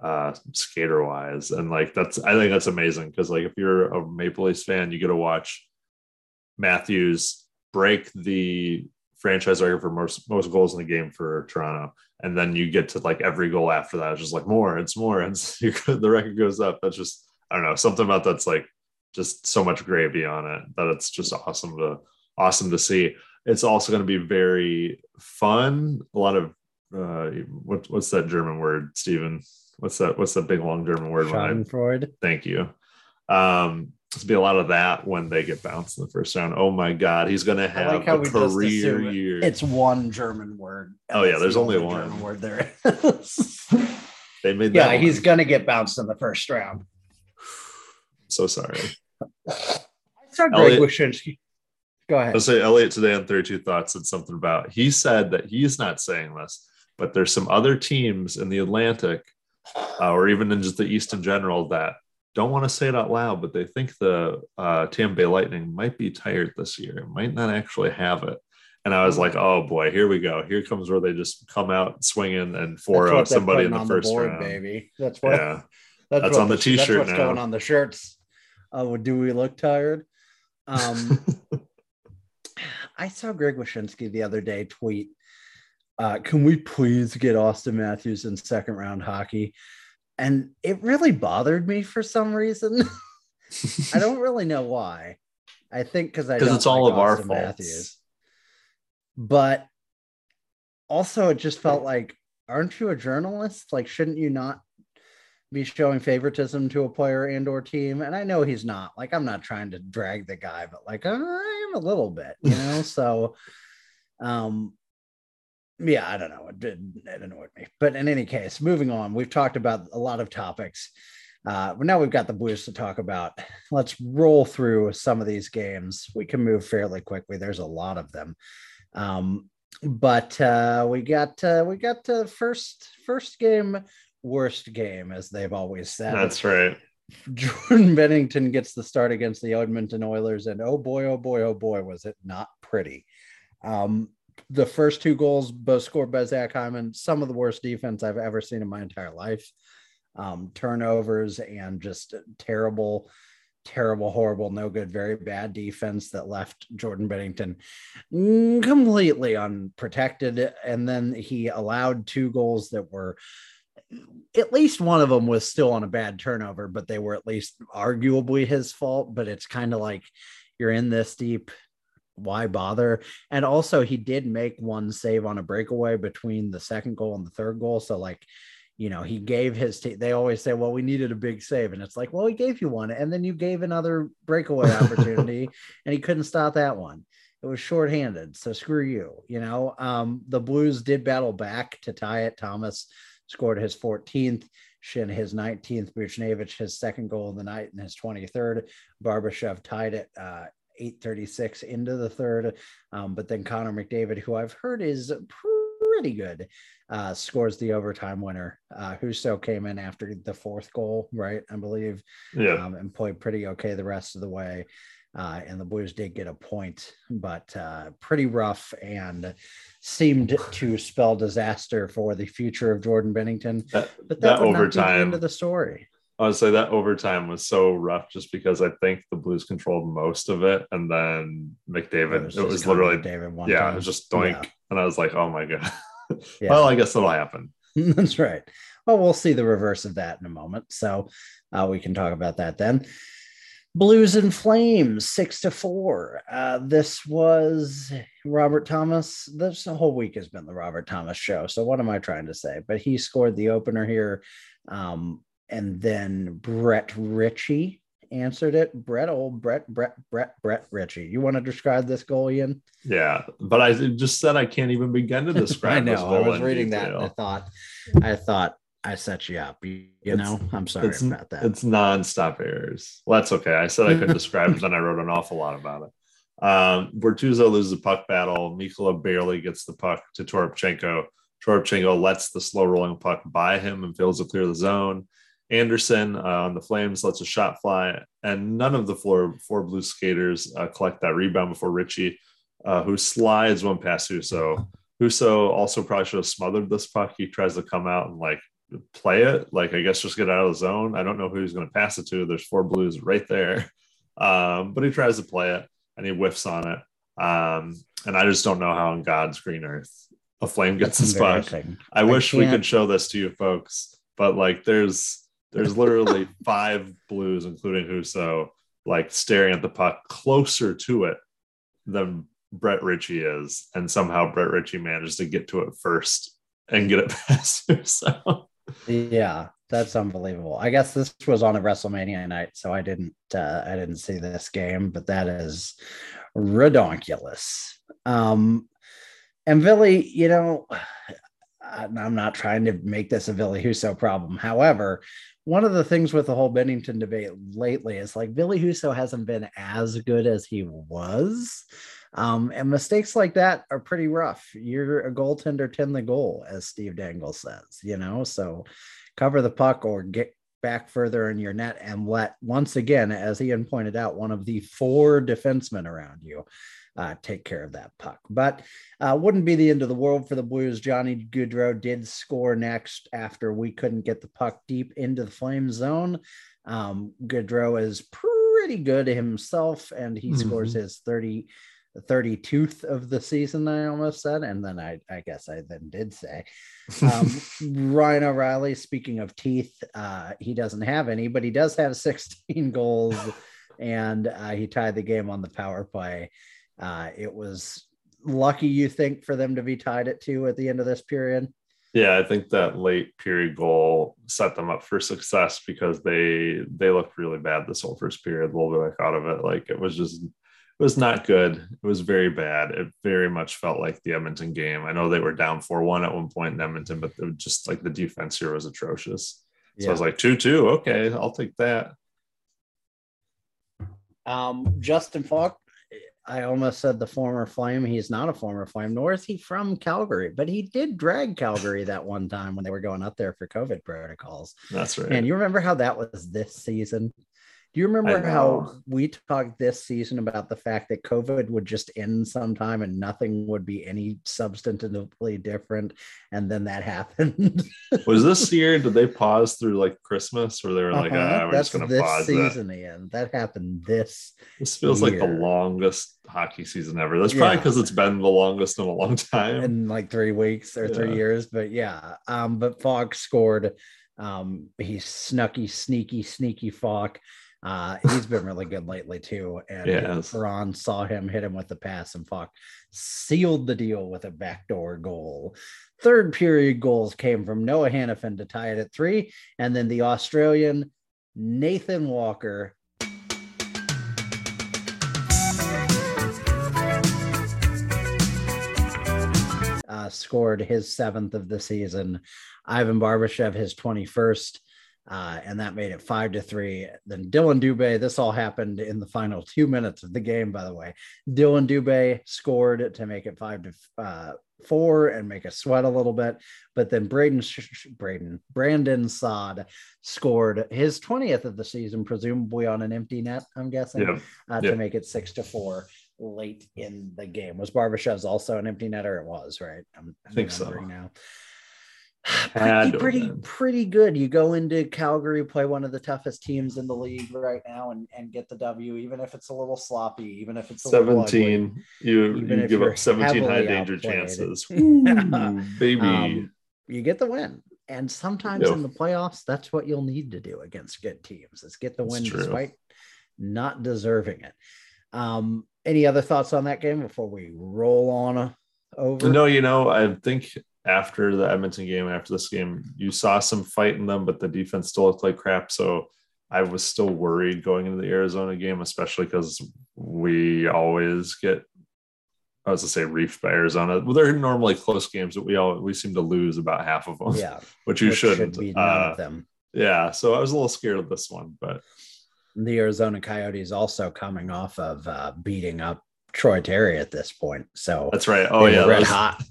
uh skater wise and like that's i think that's amazing because like if you're a maple leafs fan you get to watch matthews break the franchise record for most most goals in the game for toronto. And then you get to like every goal after that it's just like more it's more and you, the record goes up. That's just i don't know something about that's like just so much gravy on it that it's just awesome to awesome to see. It's also going to be very fun. A lot of uh what, what's that german word Stephen? what's that what's that big long german word when I, Schadenfreude. thank you. Um there's be a lot of that when they get bounced in the first round oh my god he's going to have like a career it- year It's one German word. Oh, yeah, there's the only one. German word there. is. they made yeah, that he's gonna get bounced in the first round. so sorry I saw Greg Elliot- Wyshynski. Go ahead. I'll say Elliotte today on 32 Thoughts said something about he said that he's not saying this, but there's some other teams in the Atlantic uh, or even in just the East in general that don't want to say it out loud, but they think the uh, Tampa Bay Lightning might be tired this year, might not actually have it. And I was like, oh boy, here we go. Here comes where they just come out swinging and 4 That's 0 somebody in the first board, round. baby. That's what. Yeah. That's, That's what on the t-shirt That's what's now. going on the shirts. Oh, do we look tired? Um, I saw Greg Wyshynski the other day tweet, uh, "Can we please get Auston Matthews in second round hockey?" And it really bothered me for some reason. I don't really know why. I think because I 'Cause don't it's all like of our Auston faults. Matthews. But also, it just felt like, aren't you a journalist? Like, shouldn't you not be showing favoritism to a player and or team? And I know he's not. Like, I'm not trying to drag the guy, but like, I am a little bit, you know. so, um, yeah, I don't know. It did it annoyed me. But in any case, moving on, we've talked about a lot of topics. Uh, but now we've got the Blues to talk about. Let's roll through some of these games. We can move fairly quickly. There's a lot of them. Um, but uh, we got uh, we got the first first game, worst game, as they've always said. That's right. Jordan Binnington gets the start against the Edmonton Oilers, and oh boy, oh boy, oh boy, was it not pretty. Um, the first two goals, both scored by Zach Hyman, some of the worst defense I've ever seen in my entire life. um, turnovers and just terrible, terrible, horrible, no good, very bad defense that left Jordan Binnington completely unprotected. And then he allowed two goals that were at least one of them was still on a bad turnover, but they were at least arguably his fault. But it's kind of like you're in this deep. Why bother? And also, he did make one save on a breakaway between the second goal and the third goal. So, like, you know, he gave his team, they always say, well, we needed a big save. And it's like, well, he gave you one. And then you gave another breakaway opportunity and he couldn't stop that one. It was shorthanded. So screw you. You know, um, the Blues did battle back to tie it. Thomas scored his 14th, Schenn his 19th, Buchnevich his second goal of the night and his 23rd. Barbashev tied it uh, 836 into the third. Um, but then Connor McDavid, who I've heard is pretty good, uh, scores the overtime winner. Uh, came in after the fourth goal, right? I believe. Yeah. Um, and played pretty okay the rest of the way. Uh, and the Blues did get a point, but uh, pretty rough and seemed to spell disaster for the future of Jordan Binnington. That, But that that, would not the overtime, end of the story. Say that overtime was so rough just because I think the Blues controlled most of it. And then McDavid, it was, just Connor literally, David one yeah, time. it was just doink. Yeah. And I was like, oh my God. Yeah. well, I guess it'll happen. That's right. Well, we'll see the reverse of that in a moment. So uh, we can talk about that then. Blues and Flames, six to four. Uh, this was Robert Thomas. This whole week has been the Robert Thomas show. So what am I trying to say? But he scored the opener here. Um, and then Brett Ritchie answered it. Brett, old Brett, Brett, Brett, Brett Ritchie. You want to describe this goal, Ian? Yeah. But I just said I can't even begin to describe I know. I was in reading that. And I thought, I thought I set you up. You, you know, I'm sorry it's, about that. It's nonstop errors. Well, that's okay. I said I couldn't describe it, then I wrote an awful lot about it. Um, Bortuzzo loses the puck battle. Mikkola barely gets the puck to Toropchenko. Toropchenko lets the slow rolling puck by him and fails to clear the zone. Anderson uh, on the Flames lets a shot fly, and none of the four, four blue skaters uh, collect that rebound before Ritchie, uh, who slides one past Husso. Husso also probably should have smothered this puck. He tries to come out and like play it, like I guess just get out of the zone. I don't know who he's going to pass it to. There's four blues right there, um, but he tries to play it and he whiffs on it. Um, and I just don't know how in God's green earth a flame gets this puck. embarrassing. I wish we can't- could show this to you folks, but like there's there's literally five blues, including Husso, like staring at the puck closer to it than Brett Ritchie is, and somehow Brett Ritchie managed to get to it first and get it past Husso. Yeah, that's unbelievable. I guess this was on a WrestleMania night, so I didn't uh, I didn't see this game, but that is redonkulous. Um, and Billy, you know, I'm not trying to make this a Billy Husso problem. However, one of the things with the whole Binnington debate lately is like Billy Husso hasn't been as good as he was. Um, and mistakes like that are pretty rough. You're a goaltender, 10 the goal, as Steve Dangle says, you know, so cover the puck or get back further in your net and let, once again, as Ian pointed out, one of the four defensemen around you uh, take care of that puck. But uh, wouldn't be the end of the world for the Blues. Johnny Gaudreau did score next after we couldn't get the puck deep into the flame zone. Um, Gaudreau is pretty good himself, and he scores his 30. 32th of the season, I almost said, and then I, I guess I then did say. Um, Ryan O'Reilly, speaking of teeth, uh, he doesn't have any, but he does have 16 goals, and uh, he tied the game on the power play. Uh, it was lucky, you think, for them to be tied at two at the end of this period. Yeah, I think that late period goal set them up for success because they they looked really bad this whole first period. A little bit like out of it, like it was just it was not good. It was very bad. It very much felt like the Edmonton game. I know they were down four one at one point in Edmonton, but it was just like the defense here was atrocious. So I was like two two. Okay, I'll take that. Um, Justin Faulk, I almost said the former Flame. He's not a former Flame, nor is he from Calgary, but he did drag Calgary that one time when they were going up there for COVID protocols. That's right. And you remember how that was this season? You remember how we talked this season about the fact that COVID would just end sometime and nothing would be any substantively different? And then that happened. Was this year? Did they pause through like Christmas, or they were like, Uh-huh. ah, we're That's just gonna this pause that? season, Ian. That happened this. This feels like the longest hockey season ever. That's probably Yeah. because it's been the longest in a long time. in like three weeks or three years. But yeah, um, but Faulk scored. Um, he's snucky, sneaky, sneaky Faulk. Uh, he's been really good lately too. And Yes. Ferran saw him hit him with the pass, and Faulk sealed the deal with a backdoor goal. Third period goals came from Noah Hanifin to tie it at three, and then the Australian Nathan Walker uh, scored his seventh of the season. Ivan Barbashev his 21st, uh, and that made it five to three. Then Dillon Dubé, this all happened in the final two minutes of the game, by the way. Dillon Dubé scored to make it five to uh, four and make us sweat a little bit. But then Braden, Braden, Brandon Saad scored his 20th of the season, presumably on an empty net, I'm guessing yeah, uh, Yeah. to make it six to four late in the game. Was Barbashev's also an empty netter? It was, right? I'm, I think so. now. Had to Pretty, pretty, pretty good. You go into Calgary, play one of the toughest teams in the league right now, and, and get the W, even if it's a little sloppy, even if it's a little ugly. 17. You, you give you're up 17 high danger outplayed. chances. Yeah. Ooh, baby. Um, you get the win. And sometimes Yeah. in the playoffs, that's what you'll need to do against good teams is get the win true. despite not deserving it. Um, any other thoughts on that game before we roll on uh, over? No, you know, I think after the Edmonton game, after this game, you saw some fight in them, but the defense still looked like crap. So I was still worried going into the Arizona game, especially because we always get, I was to say, reefed by Arizona. Well, they're normally close games, but we all we seem to lose about half of them, Yeah, which you shouldn't. should be none Uh, of them. yeah, so I was a little scared of this one, but The Arizona Coyotes also coming off of uh, beating up Troy Terry at this point. So that's right. Oh yeah, red that was- hot.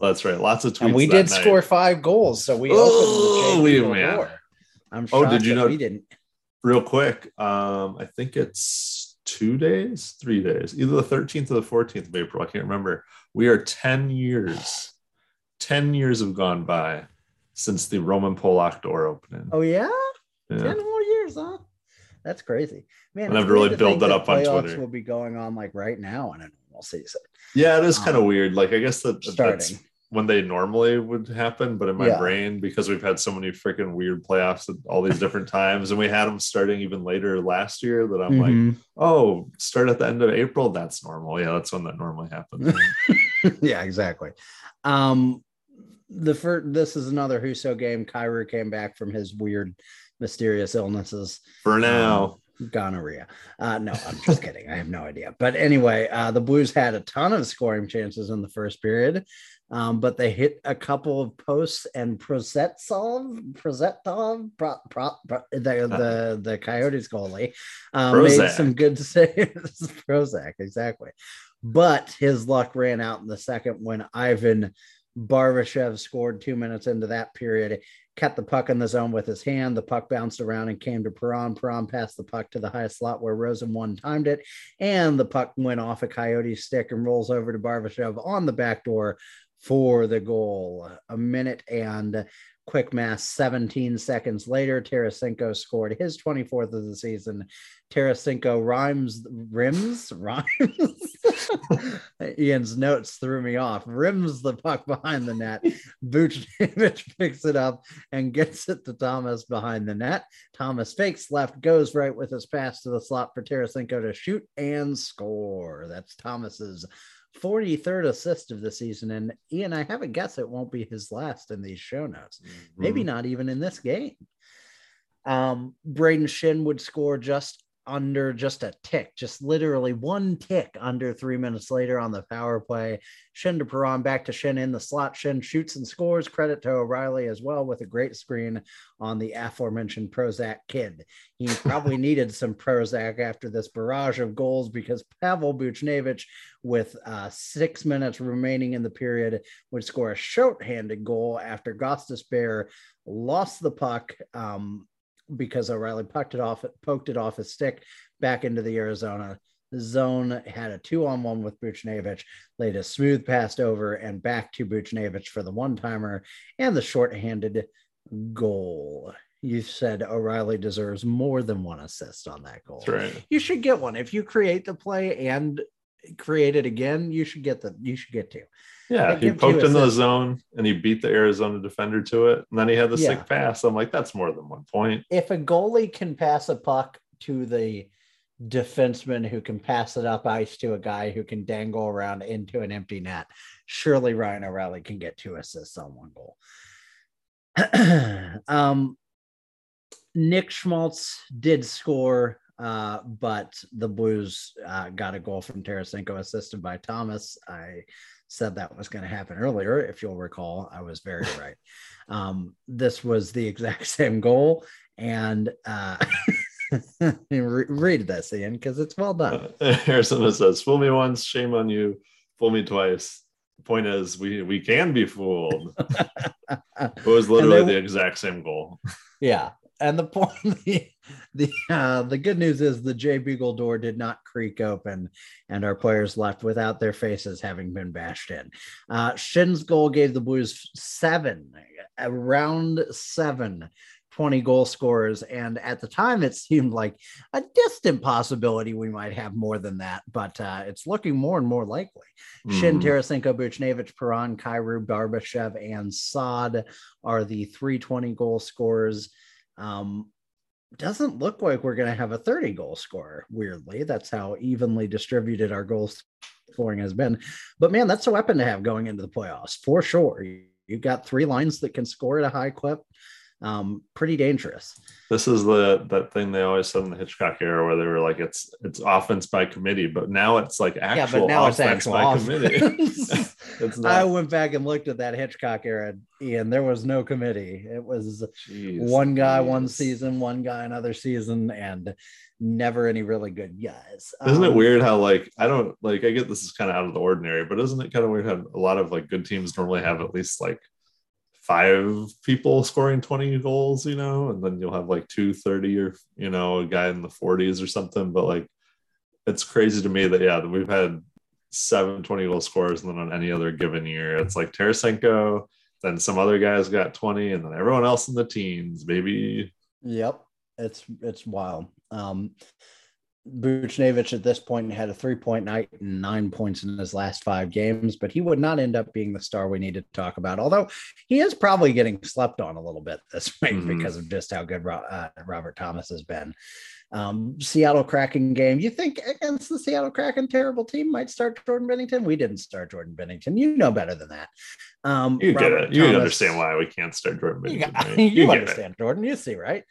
that's right. Lots of tweets. And we did night. score five goals. So we Oh, opened the JV door. I'm Oh, did you know- we didn't? real quick um i think it's two days three days either the 13th or the 14th of april i can't remember we are 10 years 10 years have gone by since the roman polak door opening Oh yeah? Yeah. 10 more years, huh? That's crazy. Man, I've really to built think that up on Twitter. will be going on like right now in a normal season. yeah it is kind of Um, weird like i guess that that's Starting. when they normally would happen but in my Yeah. brain because we've had so many freaking weird playoffs at all these different times and we had them starting even later last year that i'm like Mhm. oh start at the end of april that's normal yeah that's when that normally happens yeah, exactly. Um, the first, this is another Huso game. Kyrie came back from his weird, mysterious illnesses. for now Um, gonorrhea. Uh, no, I'm just kidding. I have no idea. But anyway, uh, the Blues had a ton of scoring chances in the first period, um, but they hit a couple of posts and Prosetsov, Prosetov, pro, pro, pro, the, the the Coyotes goalie um, made some good saves. Prozac, exactly. But his luck ran out in the second when Ivan Barbashev scored two minutes into that period kept the puck in the zone with his hand. The puck bounced around and came to Perron. Perron passed the puck to the high slot where Rosen one timed it, and the puck went off a Coyote stick and rolls over to Barbashev on the back door for the goal. A minute and quick mass 17 seconds later, Tarasenko scored his 24th of the season. Tarasenko rhymes, rims, rhymes. Ian's notes threw me off. Rims the puck behind the net. Vucevic picks it up and gets it to Thomas behind the net. Thomas fakes left, goes right with his pass to the slot for Tarasenko to shoot and score. That's Thomas's 43rd assist of the season. And Ian, I have a guess it won't be his last in these show notes. Maybe Mm-hmm. not even in this game. Um, Braden Shin would score just under just a tick, just literally one tick under three minutes later on the power play. Schenn to Perron, back to Schenn in the slot. Schenn shoots and scores. Credit to O'Reilly as well with a great screen on the aforementioned Prozac kid. He probably needed some Prozac after this barrage of goals because Pavel Buchnevich, with uh, six minutes remaining in the period, would score a short-handed goal after Gostisbehere lost the puck um, because O'Reilly poked it off, poked it off his stick back into the Arizona zone, had a two on one with Buchnevich, laid a smooth pass over and back to Buchnevich for the one timer and the short-handed goal. You said O'Reilly deserves more than one assist on that goal. Right. You should get one. If you create the play and create it again, you should get the you should get two. Yeah, he poked two in the zone and he beat the Arizona defender to it, and then he had the Yeah. sick pass. I'm like, that's more than one point. If a goalie can pass a puck to the defenseman who can pass it up ice to a guy who can dangle around into an empty net, surely Ryan O'Reilly can get two assists on one goal. um, Nick Schmaltz did score, uh, but the Blues uh, got a goal from Tarasenko, assisted by Thomas. I said that was going to happen earlier. If you'll recall, I was very right. Um, this was the exact same goal. And uh, re- read this, Ian, because it's well done. Uh, Arizona says, "Fool me once, shame on you. Fool me twice." The point is, we we can be fooled. It was literally they- the exact same goal. Yeah. And the point, the the, uh, the good news is the Jay Beagle door did not creak open, and our players left without their faces having been bashed in. Uh, Schenn's goal gave the Blues seven, around seven 20 goal scorers. And at the time, it seemed like a distant possibility we might have more than that, but uh, it's looking more and more likely. Schenn, Mm. Tarasenko, Buchnevich, Perron, Kyrou, Barbashev, and Saad are the 320 goal scorers. Um, doesn't look like we're going to have a 30 goal scorer, weirdly. That's how evenly distributed our goal scoring has been. But man, that's a weapon to have going into the playoffs for sure. You've got three lines that can score at a high clip. Um, pretty dangerous. This is the that thing they always said in the Hitchcock era where they were like it's it's offense by committee, but now it's like actual yeah, but now it's offense actual by offense. committee. it's I went back and looked at that Hitchcock era, Ian. There was no committee. It was Jeez, one guy one season, one guy another season, and never any really good guys. Isn't it Um, weird how like I don't like I get this is kind of out of the ordinary, but isn't it kind of weird how a lot of like good teams normally have at least like five people scoring 20 goals, you know, and then you'll have like 230 or you know, a guy in the 40s or something. But like it's crazy to me that yeah, we've had seven 20 goal scorers and then on any other given year, it's like Tarasenko, then some other guys got 20, and then everyone else in the teens, maybe Yep, it's it's wild. Um, Buchnevich at this point had a three point night and nine points in his last five games, but he would not end up being the star we need to talk about. Although he is probably getting slept on a little bit this week Mhm. because of just how good uh, Robert Thomas has been. Um, Seattle Kraken game. You think against the Seattle Kraken terrible team might start Jordan Binnington? We didn't start Jordan Binnington. You know better than that. Um, you get it. You Thomas- understand why we can't start Jordan you, Binnington, got- right? you it. understand, Jordan. You see, right?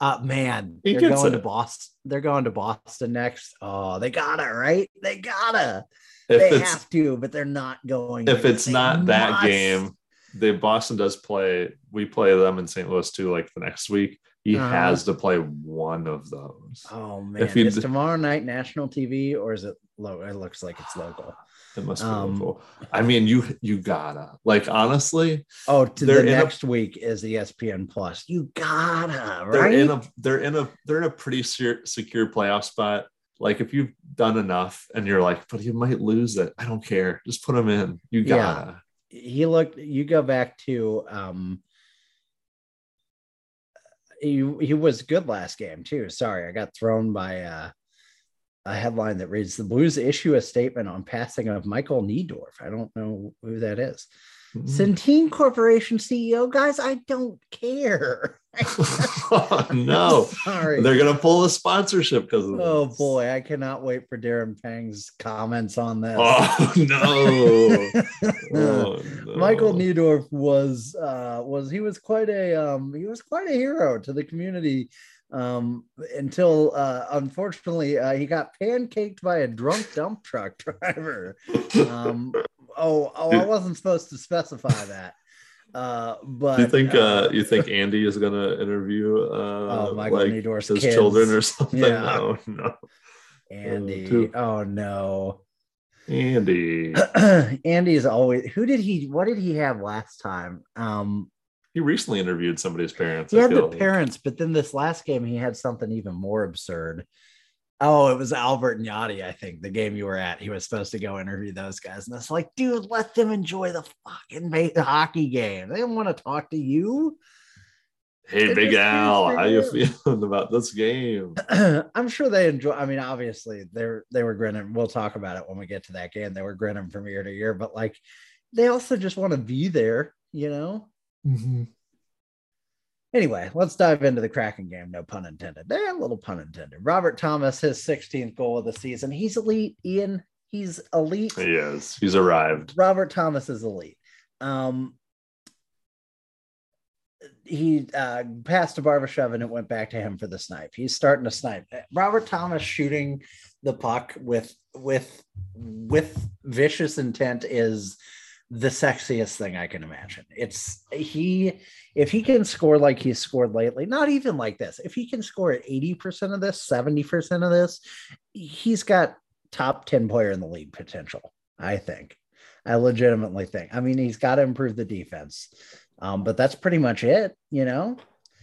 Uh, man, He they're going it. to Boston. They're going to Boston next. Oh, they gotta, right? They gotta. If they have to, but they're not going. if it's They not that must. game, the Boston does play. We play them in St. Louis too, like the next week. He Uh-huh. has to play one of those. Oh man, If is d- tomorrow night national TV or is it low? It looks like it's local. It must be Um, local. I mean, you you gotta like honestly, Oh, to the in a- next week is ESPN Plus. You gotta they're in a they're in a they're in a pretty secure, secure playoff spot. Like if you've done enough and you're like, but you might lose it. I don't care. Just put him in. You gotta. he looked you go back to um he, he was good last game too sorry i got thrown by uh a headline that reads the blues issue a statement on passing of michael Neidorff. i don't know who that is Mm. centene corporation ceo guys i don't care oh, no, sorry they're gonna pull the sponsorship because of oh this. boy i cannot wait for darren pang's comments on this Oh no. Oh, no. Michael Neidorff was uh was he was quite a um he was quite a hero to the community um until uh unfortunately uh, he got pancaked by a drunk dump truck driver. Um oh oh I wasn't supposed to specify that. Uh but you think uh, uh, you think Andy is gonna interview uh Oh, Michael like Neidorff's his kids. children or something? Yeah. No, no. Andy too- oh no. Andy. Andy is always who did he what did he have last time? Um he recently interviewed somebody's parents. He I had the like. parents, but then this last game he had something even more absurd. Oh, it was Albert and Yadi, I think, the game you were at. He was supposed to go interview those guys. And it's like, dude, let them enjoy the fucking ba- hockey game. They don't want to talk to you. Hey, They're Big Al, how you you. feeling about this game? I'm sure they enjoy. I mean, obviously they're they were grinning. We'll talk about it when we get to that game. They were grinning from year to year, but like they also just want to be there, you know. Mm-hmm. Anyway, let's dive into the Kraken game. No pun intended. A little pun intended. Robert Thomas, his 16th goal of the season. He's elite, Ian. He's elite. He is. He's arrived. Robert Thomas is elite. Um, he uh, passed to Barbashev and it went back to him for the snipe. He's starting to snipe. Robert Thomas shooting the puck with with with vicious intent is the sexiest thing I can imagine. It's he if he can score like he's scored lately, not even like this. If he can score at 80% of this, 70% of this, he's got top 10 player in the league potential, I think. I legitimately think. I mean, he's got to improve the defense. Um, but that's pretty much it, you know.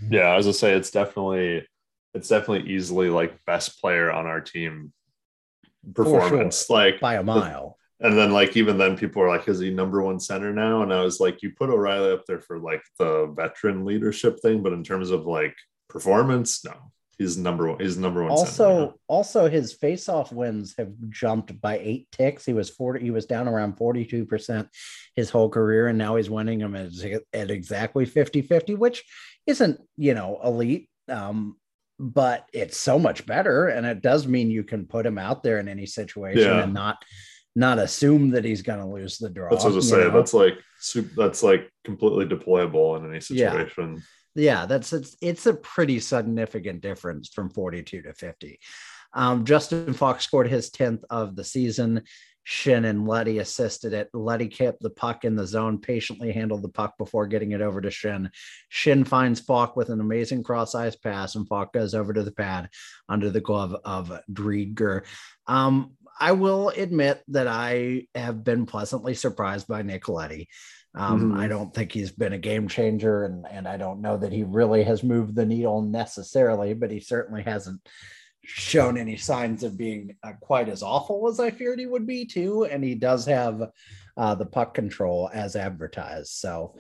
Yeah, as I say, it's definitely it's definitely easily like best player on our team performance. Like By a mile. And then like even then people are like, is he number one center now? And I was like, you put O'Reilly up there for like the veteran leadership thing, but in terms of like performance, no. He's number one. He's number one. also also his face-off wins have jumped by eight ticks he was 40 he was down around 42% his whole career and now he's winning them at, at exactly 50-50 which isn't you know elite um but it's so much better and it does mean you can put him out there in any situation Yeah. and not not assume that he's going to lose the draw That's what I was you gonna say. know? That's like that's like completely deployable in any situation. yeah that's it's it's a pretty significant difference from 42 to 50 um, justin faulk scored his 10th of the season schenn and leddy assisted it leddy kept the puck in the zone patiently handled the puck before getting it over to schenn schenn finds faulk with an amazing cross ice pass and faulk goes over to the pad under the glove of driedger um, i will admit that i have been pleasantly surprised by nick leddy um, Mhm. I don't think he's been a game changer, and and I don't know that he really has moved the needle necessarily, but he certainly hasn't shown any signs of being uh, quite as awful as I feared he would be too. And he does have uh, the puck control as advertised, so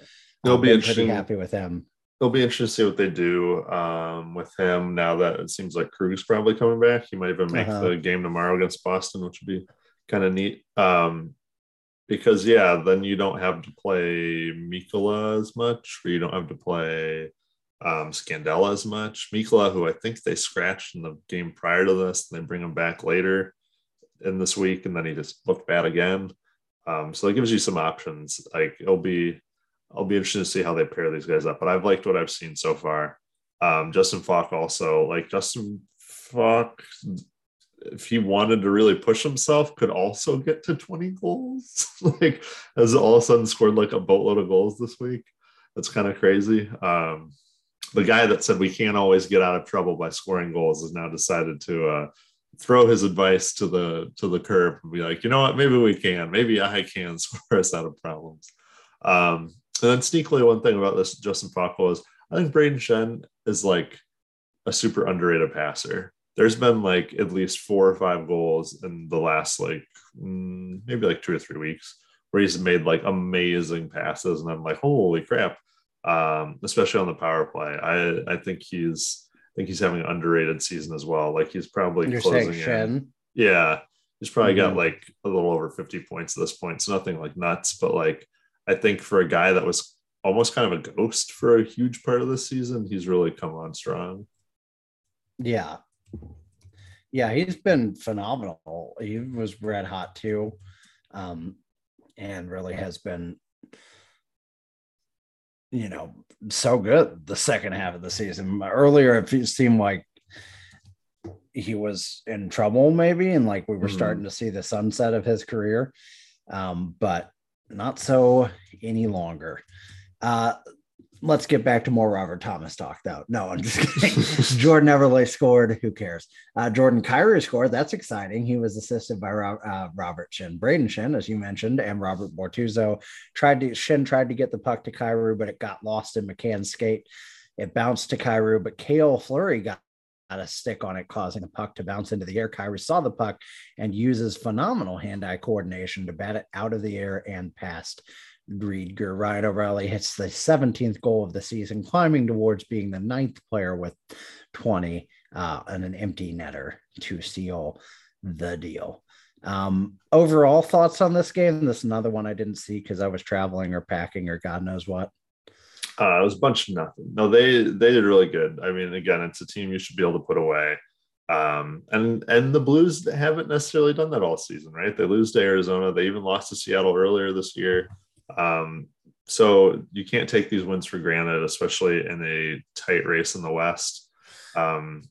I've be pretty happy with him. It'll be interesting to see what they do um, with him now that it seems like Krug's probably coming back. He might even make Uh-huh. the game tomorrow against Boston, which would be kind of neat. Um, because yeah, then you don't have to play Mikkola as much, or you don't have to play um, Scandella as much. Mikkola, who I think they scratched in the game prior to this, and they bring him back later in this week, and then he just looked bad again. Um, so that gives you some options. Like it'll be, I'll be interested to see how they pair these guys up. But I've liked what I've seen so far. Um, Justin Faulk also like Justin Faulk, if he wanted to really push himself, could also get to 20 goals. like has all of a sudden scored like a boatload of goals this week. That's kind of crazy. Um, the guy that said we can't always get out of trouble by scoring goals has now decided to uh, throw his advice to the to the curb and be like, you know what, maybe we can, maybe I can score us out of problems. Um, and then sneakily, one thing about this Justin Faulk is I think Brayden Schenn is like a super underrated passer. There's been like at least four or five goals in the last like mm, maybe like two or three weeks where he's made like amazing passes, and I'm like, holy crap! Um, especially on the power play, I I think he's I think he's having an underrated season as well. Like he's probably You're closing in. Schenn? Yeah, he's probably got Mhm. like a little over 50 points at this point. So nothing like nuts, but like I think for a guy that was almost kind of a ghost for a huge part of the season, he's really come on strong. Yeah. Yeah, he's been phenomenal. He was red hot too. Um, and really has been, you know, so good the second half of the season. Earlier, it seemed like he was in trouble, maybe, and like we were Mhm. starting to see the sunset of his career. Um, but not so any longer. Uh, let's get back to more Robert Thomas talk, though. No, I'm just kidding. Jordan Everly scored. Who cares? Uh, Jordan Kyrou scored. That's exciting. He was assisted by Rob, uh, Robert Schenn, Brayden Schenn, as you mentioned, and Robert Bortuzzo. Tried to Schenn tried to get the puck to Kyrou, but it got lost in McCann's skate. It bounced to Kyrou, but Cale Fleury got a stick on it, causing the puck to bounce into the air. Kyrou saw the puck and uses phenomenal hand-eye coordination to bat it out of the air and past Driedger. Ryan O'Reilly hits the 17th goal of the season, climbing towards being the ninth player with 20 uh, and an empty netter to seal the deal. Um, overall thoughts on this game? This is another one I didn't see because I was traveling or packing or God knows what. Uh, it was a bunch of nothing. No, they they did really good. I mean, again, it's a team you should be able to put away. Um, and and the Blues haven't necessarily done that all season, right? They lose to Arizona. They even lost to Seattle earlier this year. Um, so you can't take these wins for granted, especially in a tight race in the West. Um,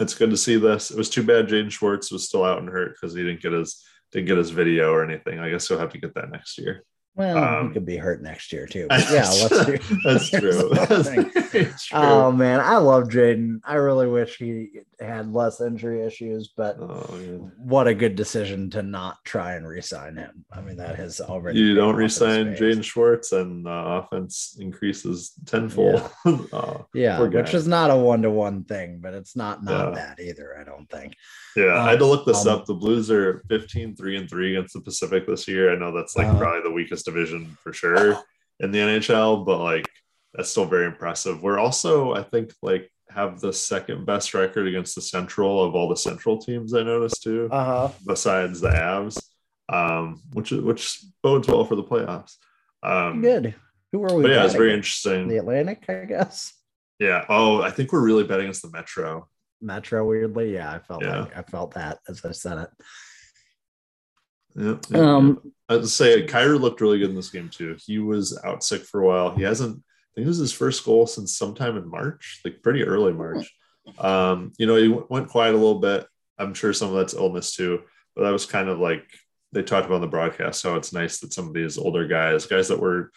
it's good to see this. It was too bad Jaden Schwartz was still out and hurt because he didn't get his didn't get his video or anything. I guess he'll have to get that next year. Well, um, he could be hurt next year too. Yeah, let's do. That's true. That's true. Oh man, I love Jaden. I really wish he had less injury issues, but oh, what a good decision to not try and resign him. I mean, that has already. You don't resign Jaden Schwartz, and the offense increases tenfold. Yeah, uh, yeah which is not a one to one thing, but it's not not yeah. that either. I don't think. Yeah, um, I had to look this um, up. The Blues are 15 3 and 3 against the Pacific this year. I know that's like uh, probably the weakest division for sure in the NHL, but like that's still very impressive. We're also, I think, like have the second best record against the Central of all the Central teams. I noticed too, uh-huh. besides the Avs, um, which which bodes well for the playoffs. Um, Good. Who are we? But yeah, it's very interesting. The Atlantic, I guess. Yeah. Oh, I think we're really betting against the Metro. Metro weirdly. Yeah, I felt yeah. like I felt that as I said it. Yeah, yeah, um, yeah. I'd say Kyrou looked really good in this game too. He was out sick for a while. He hasn't. I think it was his first goal since sometime in March, like pretty early March. Um, you know, he went quiet a little bit. I'm sure some of that's illness too, but that was kind of like they talked about on the broadcast how it's nice that some of these older guys, guys that were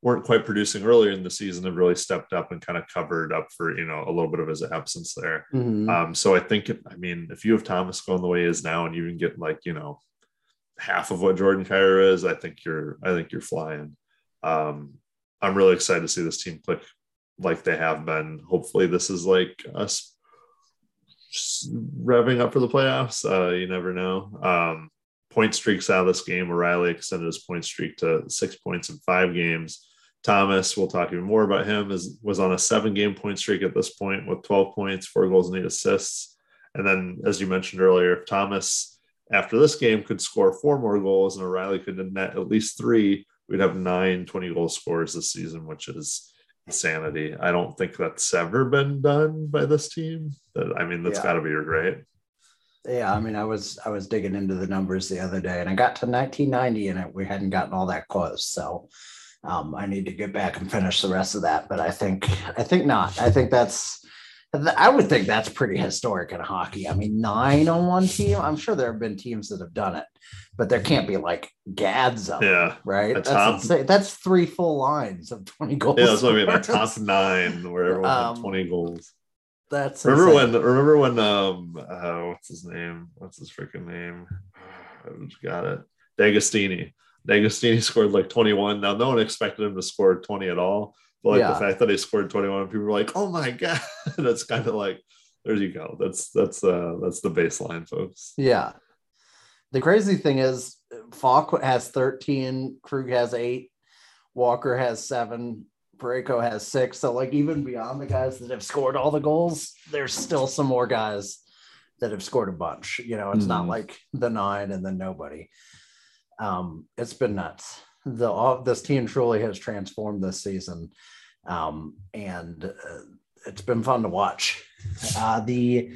weren't quite producing earlier in the season have really stepped up and kind of covered up for you know a little bit of his absence there. Mm-hmm. Um, so I think I mean if you have Thomas going the way he is now and you can get like you know half of what Jordan Kyrou is, I think you're I think you're flying. Um, I'm really excited to see this team click like they have been. Hopefully this is like us revving up for the playoffs. Uh, you never know. Um, point streaks out of this game. O'Reilly extended his point streak to six points in five games. Thomas, we'll talk even more about him, is was on a seven game point streak at this point with 12 points, four goals, and eight assists. And then, as you mentioned earlier, if Thomas after this game could score four more goals and O'Reilly could net at least three, we'd have nine 20 goal scores this season, which is insanity. I don't think that's ever been done by this team. That I mean, that's yeah. got to be great. Yeah, I mean, I was I was digging into the numbers the other day, and I got to 1990, and it, we hadn't gotten all that close. So um, I need to get back and finish the rest of that, but I think I think not. I think that's I would think that's pretty historic in hockey. I mean, nine on one team. I'm sure there have been teams that have done it, but there can't be like gads of yeah, them, right? That's top. That's three full lines of 20 goals. Yeah, that's what I mean. The top nine where everyone um, had 20 goals. That's remember insane. when remember when um uh, what's his name? What's his freaking name? I just got it. D'Agostini. D'Agostini scored like 21. Now, no one expected him to score 20 at all. Like yeah. the fact that he scored 21, people were like, oh my God. that's kind of like, there you go. That's that's uh that's the baseline, folks. Yeah. The crazy thing is Faulk has 13, Krug has eight, Walker has seven, Parayko has six. So like even beyond the guys that have scored all the goals, there's still some more guys that have scored a bunch. You know, it's mm. not mm-hmm. like the nine and then nobody um, it's been nuts. The this team truly has transformed this season, um, and uh, it's been fun to watch. Uh, the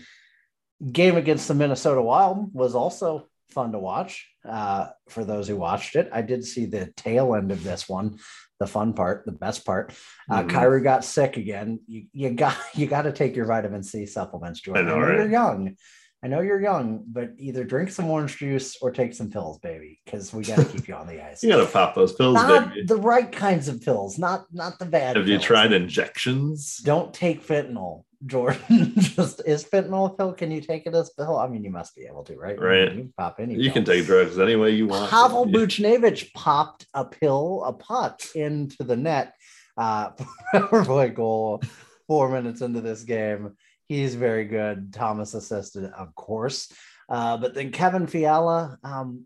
game against the Minnesota Wild was also fun to watch uh, for those who watched it. I did see the tail end of this one, the fun part, the best part. Uh, mm-hmm. Kyrou got sick again. You, you got you got to take your vitamin C supplements, Jordan. Know, right? You're young I know you're young, but either drink some orange juice or take some pills, baby, because we got to keep you on the ice. you gotta pop those pills, not baby. the right kinds of pills, not not the bad. Have you tried injections? Don't take fentanyl, Jordan. Just is fentanyl a pill? Can you take it as a pill? I mean, you must be able to, right? Right. You can pop any. You can take drugs any way you want. Pavel. Buchnevich popped a pill, a puck into the net uh, for a goal four minutes into this game. He's very good. Thomas assisted, of course. Uh, but then Kevin Fiala, um,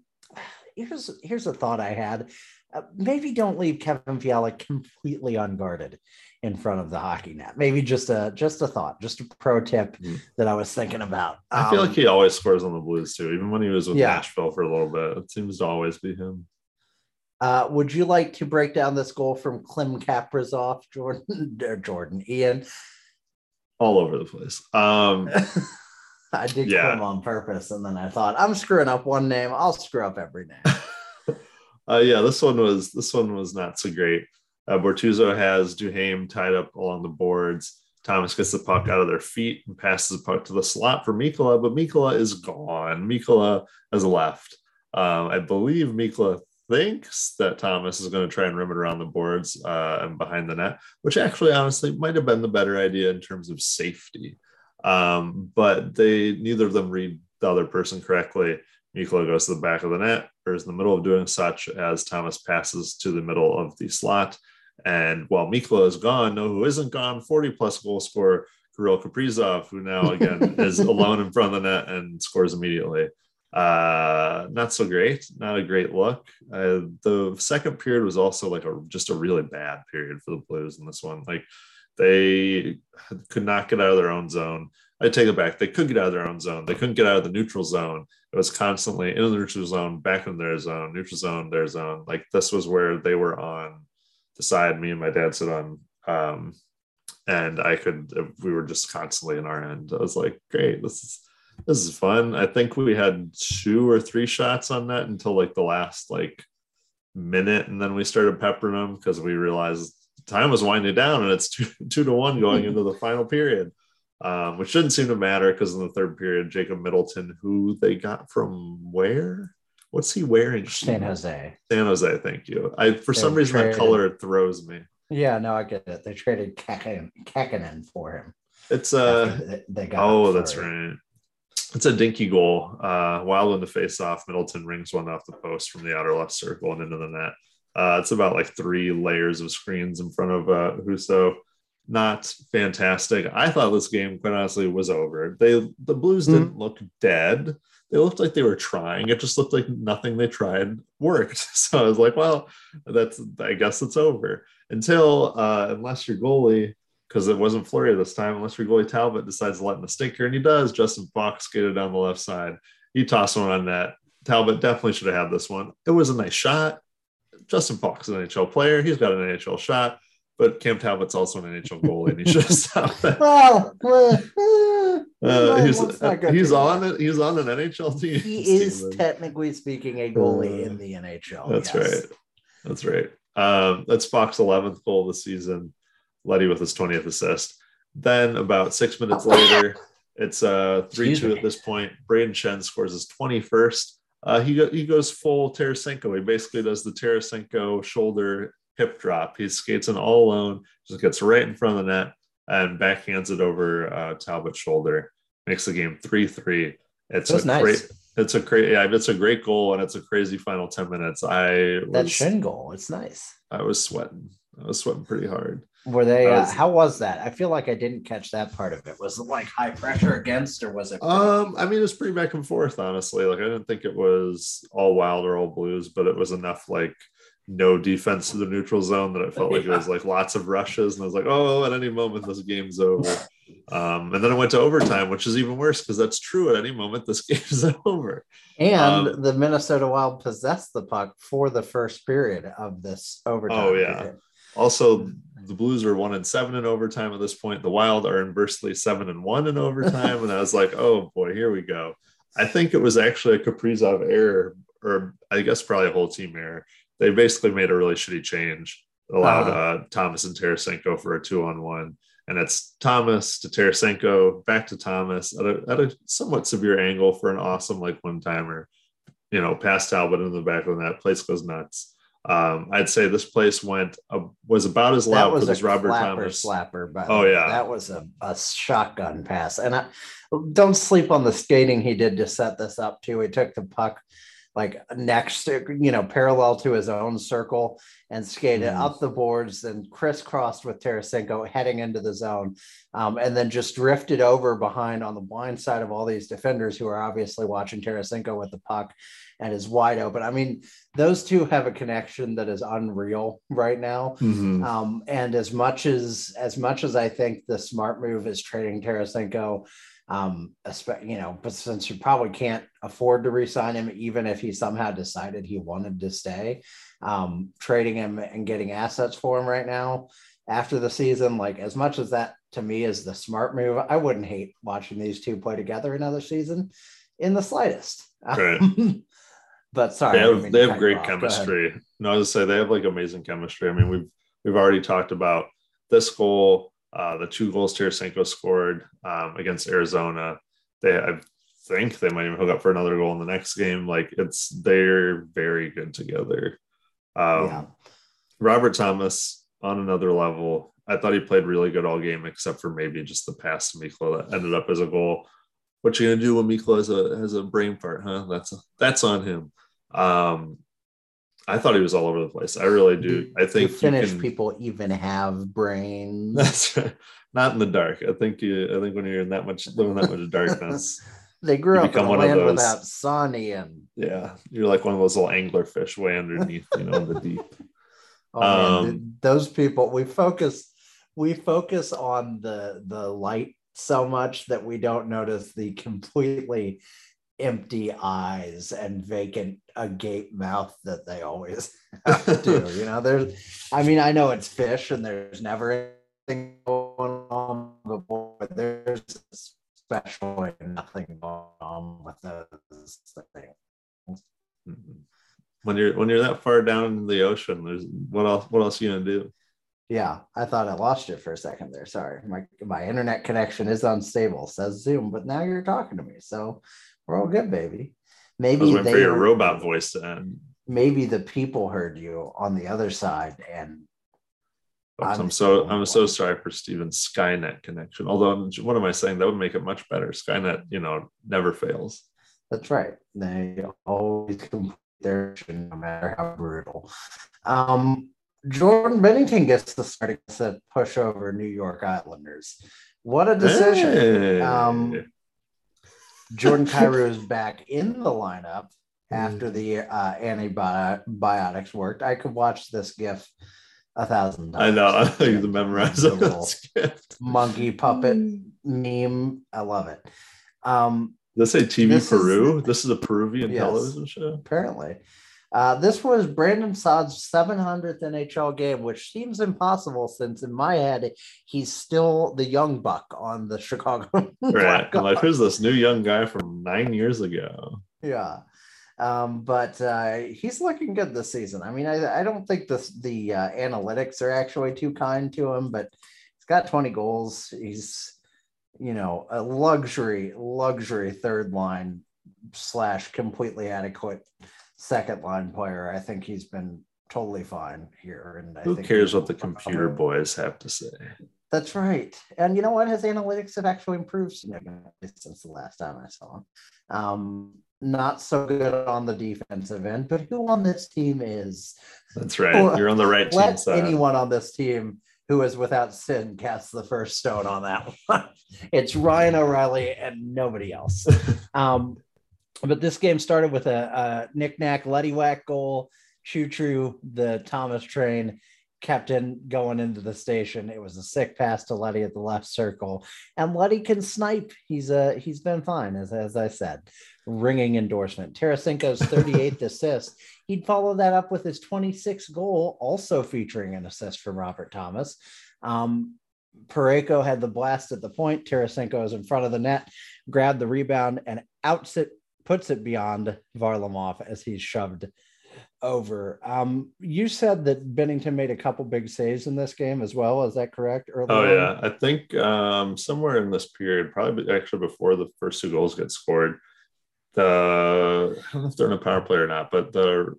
here's here's a thought I had. Uh, maybe don't leave Kevin Fiala completely unguarded in front of the hockey net. Maybe just a just a thought, just a pro tip Hmm. that I was thinking about. I feel Um, like he always scores on the Blues too, even when he was with Yeah. Nashville for a little bit. It seems to always be him. Uh, would you like to break down this goal from Klim Kaprizov, Jordan, or Jordan, Ian? All over the place. Um, I did Yeah. Klim on purpose, and then I thought I'm screwing up one name. I'll screw up every name. uh, yeah, this one was this one was not so great. Uh, Bortuzzo has Duhaime tied up along the boards. Thomas gets the puck out of their feet and passes the puck to the slot for Mikkola, but Mikkola is gone. Mikkola has left. Um, I believe Mikkola thinks that Thomas is going to try and rim it around the boards uh, and behind the net, which actually, honestly, might have been the better idea in terms of safety. Um, but they neither of them read the other person correctly. Mikkola goes to the back of the net, or is in the middle of doing such as Thomas passes to the middle of the slot. And while Mikkola is gone, no, who isn't gone, 40 plus goal scorer, Kirill Kaprizov, who now again is alone in front of the net and scores immediately. Uh, not so great, not a great look. Uh, the second period was also like a just a really bad period for the Blues in this one. Like they could not get out of their own zone. I take it back. They could get out of their own zone. They couldn't get out of the neutral zone. It was constantly in the neutral zone, back in their zone, neutral zone, their zone. Like this was where they were on the side. Me and my dad sit on, um, and I could. We were just constantly in our end. I was like, great, this is this is fun. I think we had two or three shots on net until like the last like minute, and then we started peppering them because we realized time was winding down, and it's two two to one going into the final period um, which didn't seem to matter because in the third period, Jacob Middleton, who they got from where? What's he wearing? San Jose. San Jose. Thank you. I for some They reason that color throws me. Yeah, no, I get it. They traded Kekkonen for him. It's uh they got oh, that's right. It's a dinky goal. Uh, wild one to face off. Middleton rings one off the post from the outer left circle and into the net. Uh, it's about like three layers of screens in front of uh, Husso. Not fantastic. I thought this game, quite honestly, was over. They the Blues Hmm. didn't look dead. They looked like they were trying. It just looked like nothing they tried worked. So I was like, well, that's I guess it's over until uh, unless your goalie because it wasn't Fleury this time, unless your goalie Talbot decides to let in the stinker, and he does. Justin Faulk skated down the left side. He tossed one on net. Talbot definitely should have had this one. It was a nice shot. Justin Faulk is an NHL player. He's got an NHL shot, but Cam Talbot's also an NHL goalie, and he should have stopped that. Well, well, eh, Uh, no, he's let's not go he's on it. He's on an NHL team. He is technically speaking a goalie Uh, in the NHL. That's yes. right. That's right. Um, that's Faulk 11th goal of the season. Leddy with his 20th assist. Then about six minutes later, it's uh, 3 2 at this point. Brayden Schenn scores his 21st. Uh, he, go, he goes full Tarasenko. He basically does the Tarasenko shoulder hip drop. He skates in all alone, just gets right in front of the net and backhands it over uh, Talbot's shoulder. Makes the game 3 3. It's That a nice. great. It's a great, yeah. It's a great goal, and it's a crazy final ten minutes. I That was, Schenn goal, it's nice. I was sweating. I was sweating pretty hard. Were they? Uh, how was that? I feel like I didn't catch that part of it. Was it like high pressure against, or was it? Um, I mean, it was pretty back and forth, honestly. Like, I didn't think it was all wild or all blues, but it was enough like no defense to the neutral zone that it felt like it was like lots of rushes, and I was like, oh, at any moment this game's over. Um, and then it went to overtime, which is even worse because that's true. At any moment, this game's over. and um, the Minnesota Wild possessed the puck for the first period of this overtime. Oh, yeah. period. Also, the Blues are one and seven in overtime at this point. The Wild are inversely seven and one in overtime. and I was like, oh boy, here we go. I think it was actually a Kaprizov error, or I guess probably a whole team error. They basically made a really shitty change, allowed Uh-huh. uh, Thomas and Tarasenko for a two on one. and it's Thomas to Tarasenko, back to Thomas at a, at a somewhat severe angle for an awesome like one timer, you know, past Talbot in the back of that. Place goes nuts. Um, I'd say this place went uh, was about as loud as Robert flapper, Thomas. Slapper, but Oh, yeah. that was a, a shotgun pass. And I don't sleep on the skating he did to set this up too. He took the puck like next, to- you know, parallel to his own circle and skated Mhm. up the boards and crisscrossed with Tarasenko heading into the zone, um, and then just drifted over behind on the blind side of all these defenders who are obviously watching Tarasenko with the puck and is wide open. I mean, those two have a connection that is unreal right now. Mhm. Um, and as much as as much as I think the smart move is trading Tarasenko, um, you know, but since you probably can't afford to re-sign him, even if he somehow decided he wanted to stay, um, trading him and getting assets for him right now after the season, like as much as that to me is the smart move, I wouldn't hate watching these two play together another season in the slightest. Right. But sorry, they have they have great you off. Go ahead. chemistry. No, I was to say they have like amazing chemistry. I mean, we've we've already talked about this goal, uh, the two goals Tarasenko scored um, against Arizona. They I think they might even hook up for another goal in the next game. Like it's they're very good together. Um, Yeah. Robert Thomas on another level. I thought he played really good all game, except for maybe just the pass to Mikkola that ended up as a goal. What you gonna do when Mikkola has a has a brain fart, huh? That's that's on him. Um, I thought he was all over the place. I really do. I think Do Finnish can- people even have brains. That's right. Not in the dark. I think you. I think when you're in that much living that much darkness, They grew up in a one of land those- without sun, Ian. yeah, you're like one of those little angler fish way underneath, you know, in the deep. Oh, Um, th- those people we focus we focus on the the light so much that we don't notice the completely empty eyes and vacant uh, agape mouth that they always have to do. You know, there's I mean, I know it's fish and there's never anything going on, but boy, there's especially nothing going on with those things. Mm-hmm. When you're when you're that far down in the ocean, there's what else? What else are you gonna do? Yeah, I thought I lost you for a second there. Sorry. My my internet connection is unstable, says Zoom, but now you're talking to me. So we're all good, baby. Maybe they for your robot voice to end. maybe the people heard you on the other side and I'm I'm so I'm so sorry for Steven's Skynet connection. Although, what am I saying? That would make it much better. Skynet, you know, never fails. that's right. They always complete their mission, no matter how brutal. Um, Jordan Binnington gets the starting set push over New York Islanders. What a decision. Hey. Um, Jordan Kyrou is back in the lineup after the uh, antibiotics worked. I could watch this GIF a thousand times. I know. I think the memorize The of little that monkey puppet meme. I love it. Um, Does it say TV This is- Peru? this is a Peruvian Yes. television show. apparently. Uh, this was Brandon Saad's 700th NHL game, which seems impossible since in my head he's still the young buck on the Chicago. Right. I'm like, who's this new young guy from nine years ago? Yeah. Um, but uh, he's looking good this season. I mean, I, I don't think this, the uh, analytics are actually too kind to him, but he's got 20 goals. He's, you know, a luxury, luxury third line slash completely adequate second line player. I think he's been totally fine here. And I Who think cares what the computer boys have to say? That's right. And you know what? His analytics have actually improved significantly since the last time I saw him. Um, not so good on the defensive end, but who on this team is? That's right. You're on the right team Let side. anyone on this team who is without sin cast the first stone on that one. it's Ryan O'Reilly and nobody else. Um, but this game started with a, a knick-knack, leddy-whack goal. Choo choo, the Thomas train captain going into the station. It was a sick pass to Leddy at the left circle, and Leddy can snipe. He's a he's been fine, as as I said. Ringing endorsement. Tarasenko's 38th assist. He'd follow that up with his 26th goal, also featuring an assist from Robert Thomas. Um, Parayko had the blast at the point. Tarasenko is in front of the net, grabbed the rebound, and outs it, puts it beyond Varlamov as he's shoved over. Um, you said that Binnington made a couple big saves in this game as well. Is that correct? Early oh on? yeah, I think um, somewhere in this period, probably actually before the first two goals get scored, the I don't know if they're in a power play or not, but the,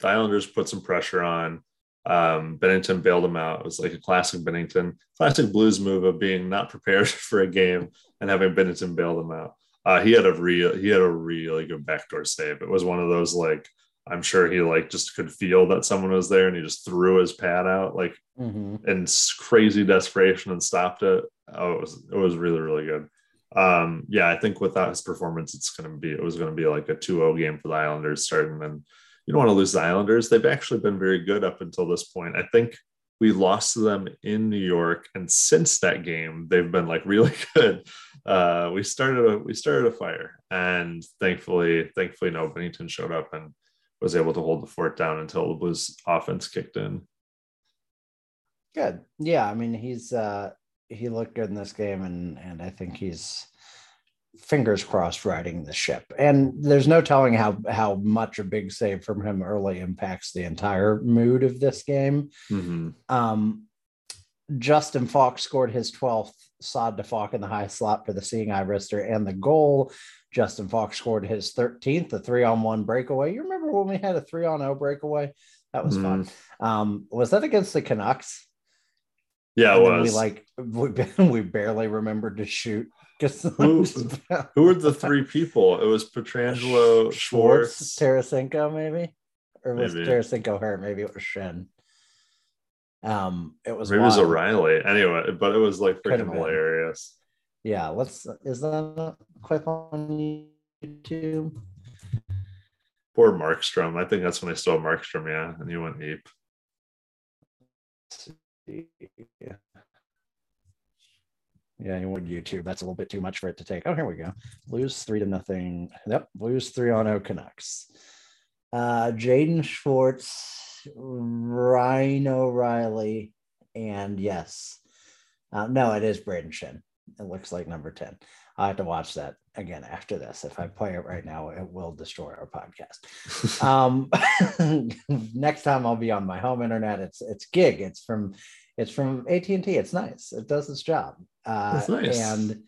the Islanders put some pressure on. Um, Binnington bailed him out. It was like a classic Binnington, classic Blues move of being not prepared for a game and having Binnington bail them out. Uh, he had a real, he had a really good backdoor save. It was one of those like I'm sure he like just could feel that someone was there and he just threw his pad out like mm-hmm. in crazy desperation and stopped it. Oh, it was it was really really good. Um, yeah, I think without his performance, it's going to be it was going to be like a 2-0 game for the Islanders starting. And you don't want to lose the Islanders. They've actually been very good up until this point. I think we lost to them in New York, and since that game, they've been like really good. Uh, we started a we started a fire, and thankfully, thankfully, no Binnington showed up and was able to hold the fort down until the Blues offense kicked in. Good. Yeah, I mean he's uh he looked good in this game and and I think he's fingers crossed riding the ship. And there's no telling how how much a big save from him early impacts the entire mood of this game. Mm-hmm. Um Justin Faulk scored his 12th sod to in the high slot for the seeing eye wrister and the goal. Justin Faulk scored his 13th, a three on one breakaway. You remember when we had a three on 0 breakaway? That was mm. fun. Um, was that against the Canucks? Yeah, it was. We like we, we barely remembered to shoot. Who, who were the three people? It was Pietrangelo, Schwartz, Schwartz Tarasenko, maybe, or was maybe. Tarasenko hurt? Maybe it was Schenn. Um, it was maybe wild. it was O'Reilly. Anyway, but it was like freaking hilarious. Yeah, let's. Is that clip on YouTube? Poor Markstrom. I think that's when I stole Markstrom. Yeah, and you went ape. Yeah. Yeah, you went YouTube. That's a little bit too much for it to take. Oh, here we go. Lose three to nothing. Yep, lose three on O Canucks. Uh, Jaden Schwartz Ryan O'Reilly, and yes, uh, no, it is Brayden Schenn. It looks like number 10. I have to watch that again after this. If I play it right now, it will destroy our podcast. um, next time I'll be on my home internet. It's it's gig. It's from it's from AT&T. It's nice. It does its job. Uh, That's nice. And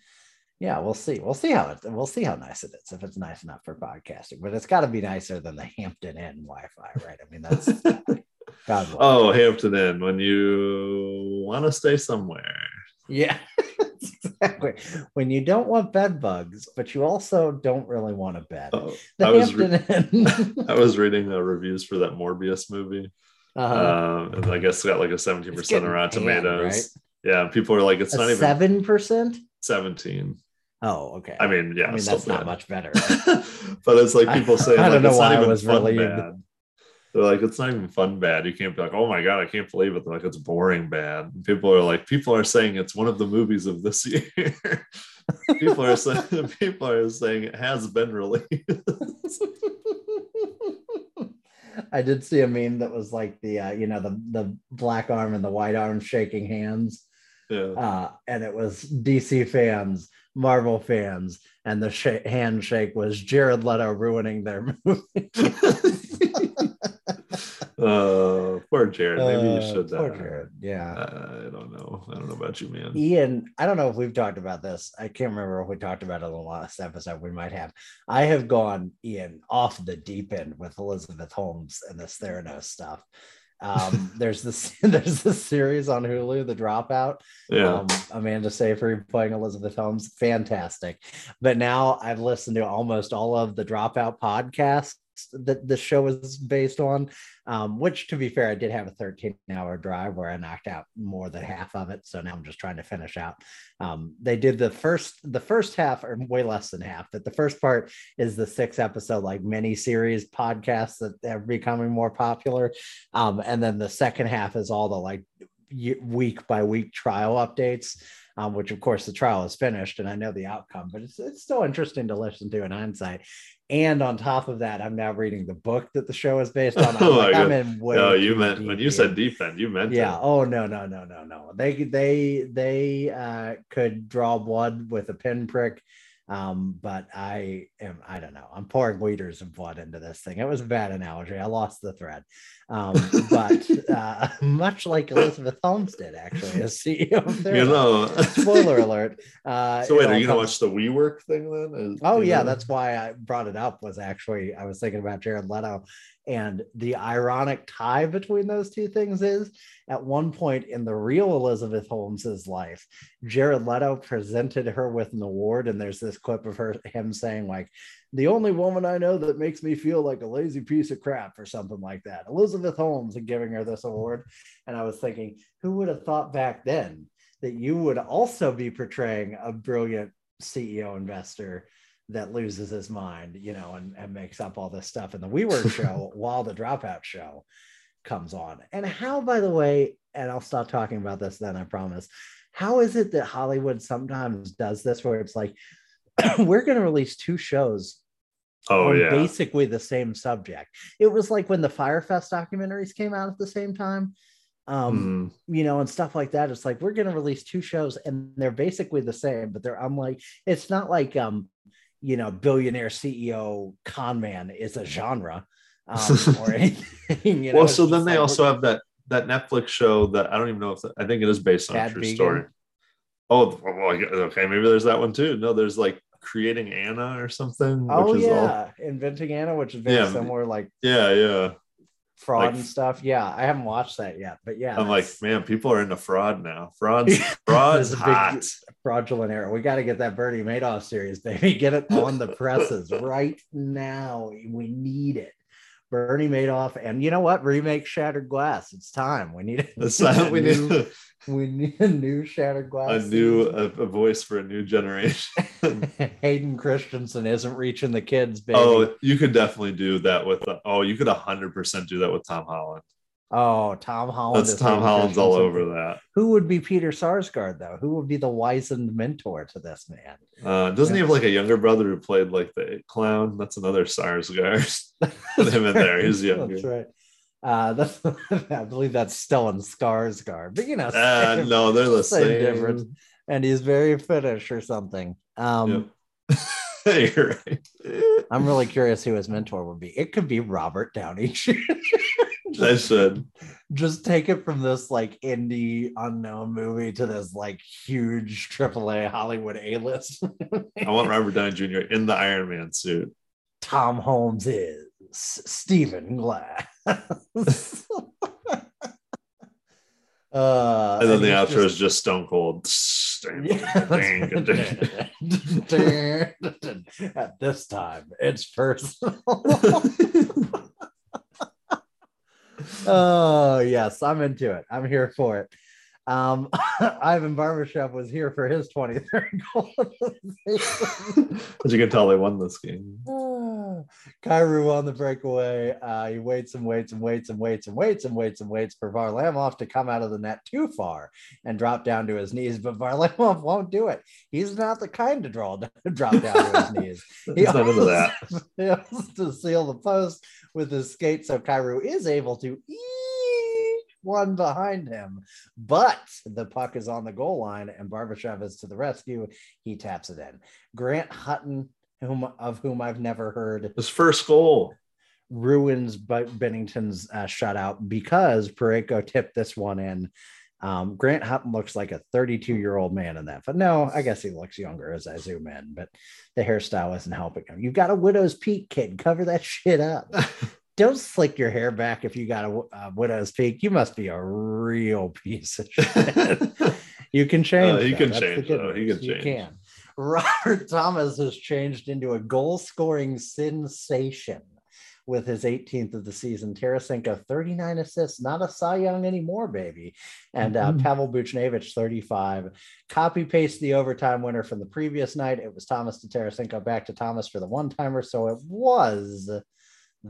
yeah, we'll see. We'll see how it. We'll see how nice it is if it's nice enough for podcasting. But it's got to be nicer than the Hampton Inn Wi-Fi, right? I mean, that's. God oh, Hampton Inn when you want to stay somewhere. Yeah, exactly. When you don't want bed bugs, but you also don't really want a bed. Oh, I was re- I was reading the reviews for that Morbius movie. Uh-huh. Um, and I guess it got like a 17% on Rotten Tomatoes. Right? Yeah, people are like, it's a not even 7%. 17. Oh, okay. I mean, yeah, I mean that's bad. not much better. but it's like people say, I, don't like, know why I was really bad. They're like, it's not even fun bad. You can't be like, oh my god, I can't believe it. They're like, it's boring bad. And people are like, people are saying it's one of the movies of this year. people are saying people are saying it has been released. I did see a meme that was like the uh, you know the the black arm and the white arm shaking hands. Yeah. Uh, and it was DC fans Marvel fans, and the sh- handshake was Jared Leto ruining their movie. Uh, poor Jared. Maybe you uh, should. Uh, poor Jared. Yeah. I don't know. I don't know about you, man. Ian, I don't know if we've talked about this. I can't remember if we talked about it in the last episode. We might have. I have gone, Ian, off the deep end with Elizabeth Holmes and this Theranos stuff. Um, there's this there's this series on Hulu, The Dropout. Yeah. Um, Amanda Seyfried playing Elizabeth Holmes, fantastic. But now I've listened to almost all of the Dropout podcasts that the show is based on. Um, which, to be fair, I did have a 13 hour drive where I knocked out more than half of it. So now I'm just trying to finish out. Um, they did the first the first half, or way less than half. That the first part is the six episode like mini series podcasts that are becoming more popular, um, and then the second half is all the like week by week trial updates. Um, which of course the trial is finished and I know the outcome, but it's, it's still interesting to listen to in hindsight. And on top of that, I'm now reading the book that the show is based on. I'm, oh like, I'm in way no, you meant when you said defend, you meant yeah. It. Oh no, no, no, no, no. They they they uh, could draw blood with a pinprick. Um, but I am, I don't know, I'm pouring liters of blood into this thing. It was a bad analogy. I lost the thread. Um, but uh, much like Elizabeth Holmes did, actually, as CEO of You know. Spoiler alert. Uh, so wait, are you gonna comes- watch the WeWork thing then? Is- Oh yeah, know? that's why I brought it up. Was actually I was thinking about Jared Leto, and the ironic tie between those two things is at one point in the real Elizabeth Holmes's life, Jared Leto presented her with an award, and there's this clip of her him saying like, "The only woman I know that makes me feel like a lazy piece of crap" or something like that. Elizabeth Holmes and giving her this award, and I was thinking, who would have thought back then that you would also be portraying a brilliant CEO investor that loses his mind, you know, and, and makes up all this stuff in the WeWork show while the Dropout show comes on. And how, by the way, and I'll stop talking about this then, I promise. How is it that Hollywood sometimes does this where it's like, we're going to release two shows Oh on yeah. basically the same subject? It was like when the Fyre Fest documentaries came out at the same time. Um, Mhm. you know, and stuff like that. It's like we're gonna release two shows and they're basically the same, but they're I'm like, it's not like um, you know, billionaire CEO con man is a genre um or anything. You know, well, so then they like, also have that that Netflix show that I don't even know if I think it is based on a true Vegan? story. Oh, well, okay, maybe there's that one too. No, there's like creating Anna or something. Oh which is all yeah, inventing Anna, which is very Yeah. similar, like yeah, yeah. Fraud Like- and stuff. Yeah, I haven't watched that yet, but yeah, I'm like, man, people are into fraud now. There's a big- hot. fraudulent era. We got to get that Bernie Madoff series, baby. Get it on the presses right now. We need it. Bernie Madoff, and you know what? Remake Shattered Glass. It's time. We need not, we need new, we need a new Shattered Glass. a new a, a voice for a new generation. Hayden Christensen isn't reaching the kids, baby. oh, you could definitely do that with. oh, you could hundred percent do that with Tom Holland. Oh, Tom Holland. That's Tom Holland's all over that. Who would be Peter Sarsgaard though? Who would be the wizened mentor to this man? Uh, doesn't he have like a younger brother who played like the clown? That's another Sarsgaard. Put him in there. He's younger. That's right. Uh, that's I believe that's Stellan Skarsgård, but you know, Uh, same, no, they're the same same. difference. and he's very Finnish or something. Um, Yep. You're right. I'm really curious who his mentor would be. It could be Robert Downey Jr. I should. Just take it from this like indie unknown movie to this like huge AAA Hollywood A list. I want Robert Downey Jr. in the Iron Man suit. Tom Holmes is Stephen Glass. uh, And then the he's outro just- is just Stone Cold. Yeah, At this time, it's personal. Oh yes, I'm into it. I'm here for it. Um, Ivan Barbashev was here for his 23rd goal. As you can tell, they won this game. Kyrou on the breakaway. Uh, he waits and waits and waits and waits and waits and waits and waits for Varlamov to come out of the net too far and drop down to his knees, but Varlamov won't do it. He's not the kind to draw drop down to his knees. He's not that. He to seal the post with his skate, so Kyrou is able to one behind him, but the puck is on the goal line, and Barbashev is to the rescue. He taps it in. Grant Hutton, whom of whom I've never heard, His first goal. ruins Binnington's uh, shutout because Parayko tipped this one in. Um, Grant Hutton looks like a 32 year old man in that, but no, I guess he looks younger as I zoom in, but the hairstyle isn't helping him. You've got a widow's peak, kid. Cover that shit up. Don't slick your hair back if you got a, a widow's peak. You must be a real piece of shit. you can change. Uh, though. can change. He news. can You change. can. Robert Thomas has changed into a goal scoring sensation with his 18th of the season. Tarasenko, 39 assists, not a Cy Young anymore, baby. And uh, Mhm. Pavel Buchnevich, 35. Copy paste the overtime winner from the previous night. It was Thomas to Tarasenko, back to Thomas for the one timer. So it was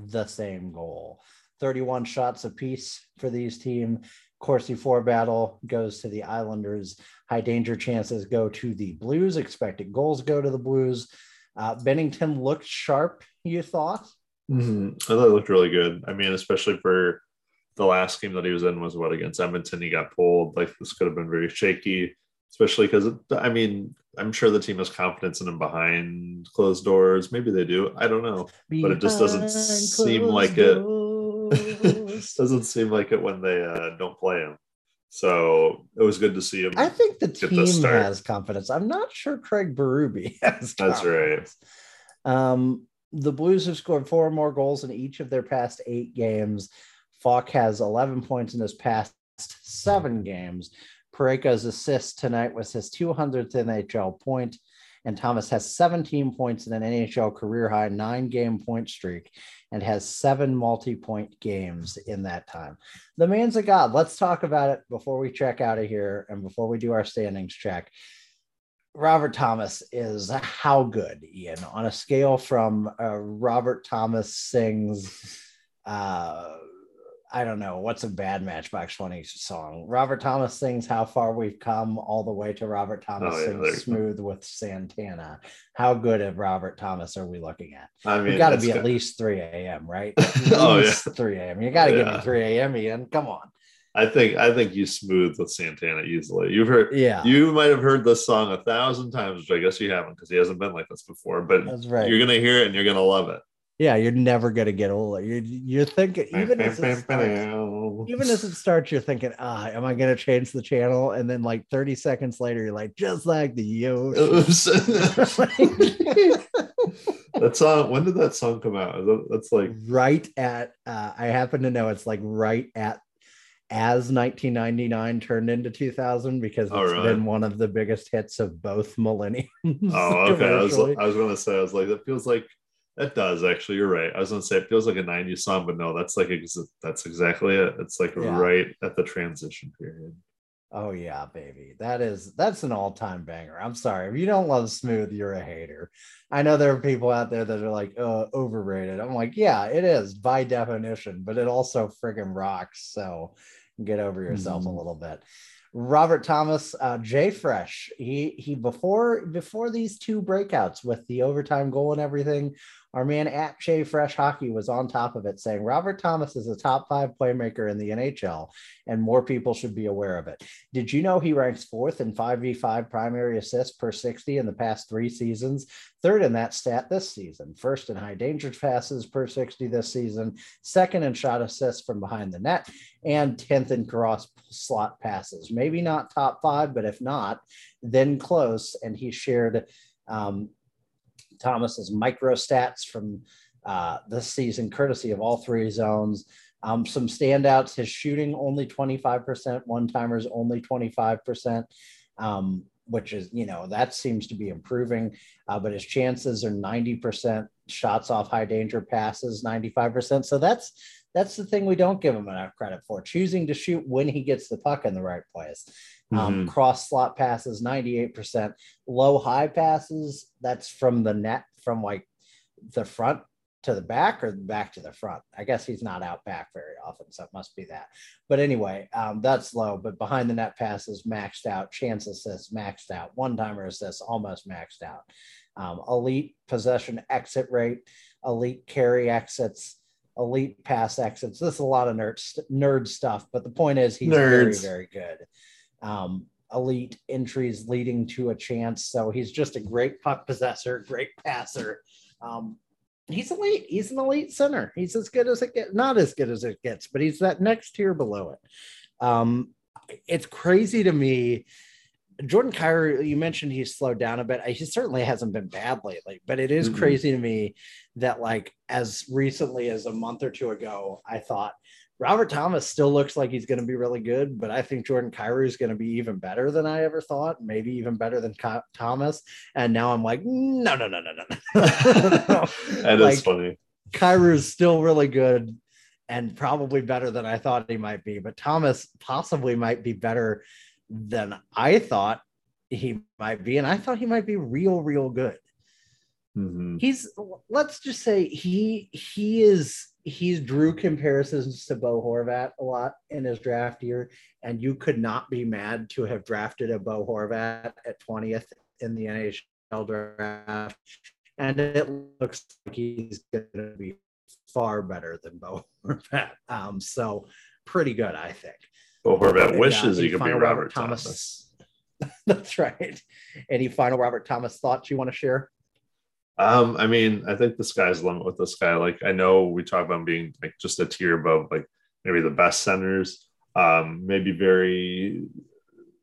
the same goal. 31 shots apiece for these team. Corsi 4 battle goes to the Islanders. High danger chances go to the Blues. Expected goals go to the Blues. Uh, Binnington looked sharp, you thought? Mhm. I thought it looked really good. I mean, especially for the last game that he was in was what against Edmonton. He got pulled. Like this could have been very shaky, especially because I mean, I'm sure the team has confidence in him behind closed doors. Maybe they do. I don't know, but it just doesn't seem like it. doesn't seem like it when they uh, don't play him. So it was good to see him. I think the team has confidence. I'm not sure Craig Berube has. That's right. Um, the Blues have scored four more goals in each of their past eight games. Faulk has 11 points in his past seven games. Parayko's assist tonight was his 200th NHL point, and Thomas has 17 points in an NHL career high nine game point streak and has seven multi point games in that time. The man's a god. Let's talk about it before we check out of here and before we do our standings check. Robert Thomas is how good, Ian, on a scale from uh, Robert Thomas sings. Uh, I don't know what's a bad Matchbox Twenty song. Robert Thomas sings "How Far We've Come" all the way to Robert Thomas oh, yeah, sings "Smooth" with Santana. How good of Robert Thomas are we looking at? I mean, we got to be good. at least three a.m. Right? oh yeah, three a.m. You got to yeah. give me three a.m. Ian. Come on. I think I think you smooth with Santana easily. You've heard, yeah. You might have heard this song a thousand times, which I guess you haven't because he hasn't been like this before. But right. you're gonna hear it and you're gonna love it yeah, you're never gonna get older. You're you're thinking even as it starts, even as it starts, you're thinking, ah, am I gonna change the channel? And then like 30 seconds later, you're like, just like the ocean. that song. When did that song come out? That's like right at. Uh, I happen to know it's like right at as 1999 turned into 2000 because it's right. been one of the biggest hits of both millenniums. Oh, okay. I was, I was going to say, I was like, that feels like that does actually. You're right. I was gonna say it feels like a '90s song, but no, that's like ex- that's exactly it. It's like yeah. right at the transition period. Oh yeah, baby. That is that's an all-time banger. I'm sorry. If you don't love Smooth, you're a hater. I know there are people out there that are like uh, overrated. I'm like, yeah, it is by definition, but it also friggin' rocks. So get over yourself mm-hmm. a little bit. Robert Thomas, uh, Jay Fresh. He he before before these two breakouts with the overtime goal and everything our man at JFresh Hockey was on top of it saying Robert Thomas is a top five playmaker in the NHL and more people should be aware of it. Did you know he ranks fourth in 5v5 primary assists per 60 in the past three seasons? Third in that stat this season, first in high danger passes per 60 this season, second in shot assists from behind the net, and 10th in cross slot passes. Maybe not top five, but if not, then close. And he shared um, Thomas's micro stats from uh, this season, courtesy of all three zones. Um, some standouts: his shooting only 25%, one timers only 25%, um, which is you know that seems to be improving. Uh, but his chances are 90%, shots off high danger passes 95%. So that's that's the thing we don't give him enough credit for: choosing to shoot when he gets the puck in the right place. Um, mm-hmm. Cross slot passes, 98%. Low high passes, that's from the net, from like the front to the back or back to the front. I guess he's not out back very often, so it must be that. But anyway, um, that's low. But behind the net passes maxed out, chance assists maxed out, one timer assists almost maxed out. Um, elite possession exit rate, elite carry exits, elite pass exits. This is a lot of nerd nerd stuff, but the point is he's Nerds. very very good um, elite entries leading to a chance. So he's just a great puck possessor, great passer. Um, he's elite. He's an elite center. He's as good as it gets. Not as good as it gets, but he's that next tier below it. Um, it's crazy to me. Jordan Kyrou, you mentioned he's slowed down a bit. He certainly hasn't been bad lately, but it is mm-hmm. crazy to me that, like, as recently as a month or two ago, I thought Robert Thomas still looks like he's going to be really good, but I think Jordan Kyrou is going to be even better than I ever thought, maybe even better than Thomas. And now I'm like, no, no, no, no, no. that like, is funny. Is still really good and probably better than I thought he might be, but Thomas possibly might be better than I thought he might be. And I thought he might be real, real good. Mm-hmm. He's let's just say he he is he's drew comparisons to Bo Horvat a lot in his draft year, and you could not be mad to have drafted a Bo Horvat at 20th in the NHL draft. And it looks like he's going to be far better than Bo Horvat. Um, so pretty good, I think. Bo Horvat wishes uh, he could be Robert Thomas. Thomas That's right. Any final Robert Thomas thoughts you want to share? Um, I mean, I think the sky's the limit with this guy. Like, I know we talk about him being like just a tier above, like maybe the best centers. Um, maybe very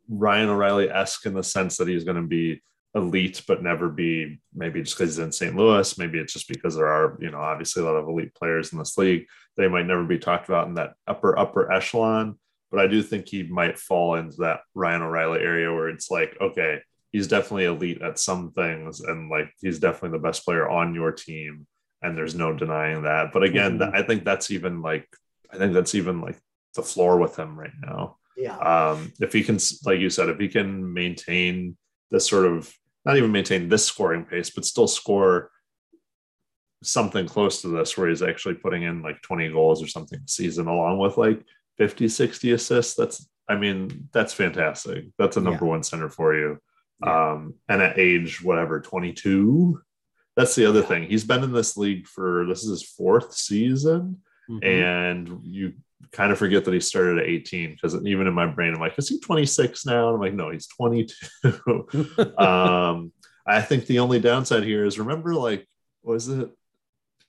Ryan O'Reilly esque in the sense that he's going to be elite, but never be maybe just because he's in St. Louis. Maybe it's just because there are, you know, obviously a lot of elite players in this league. They might never be talked about in that upper, upper echelon. But I do think he might fall into that Ryan O'Reilly area where it's like, okay, he's definitely elite at some things and like he's definitely the best player on your team and there's no denying that. But again mm-hmm. i think that's even like i think that's even like the floor with him right now. Yeah. Um if he can like you said if he can maintain this sort of not even maintain this scoring pace but still score something close to this where he's actually putting in like 20 goals or something season along with like 50 60 assists that's i mean that's fantastic. That's a number yeah. one center for you um, and at age whatever 22 that's the other thing. He's been in this league for this is his fourth season mm-hmm. and you kind of forget that he started at 18 because even in my brain i'm like is he 26 now? And i'm like no he's 22 um, i think the only downside here is remember like was it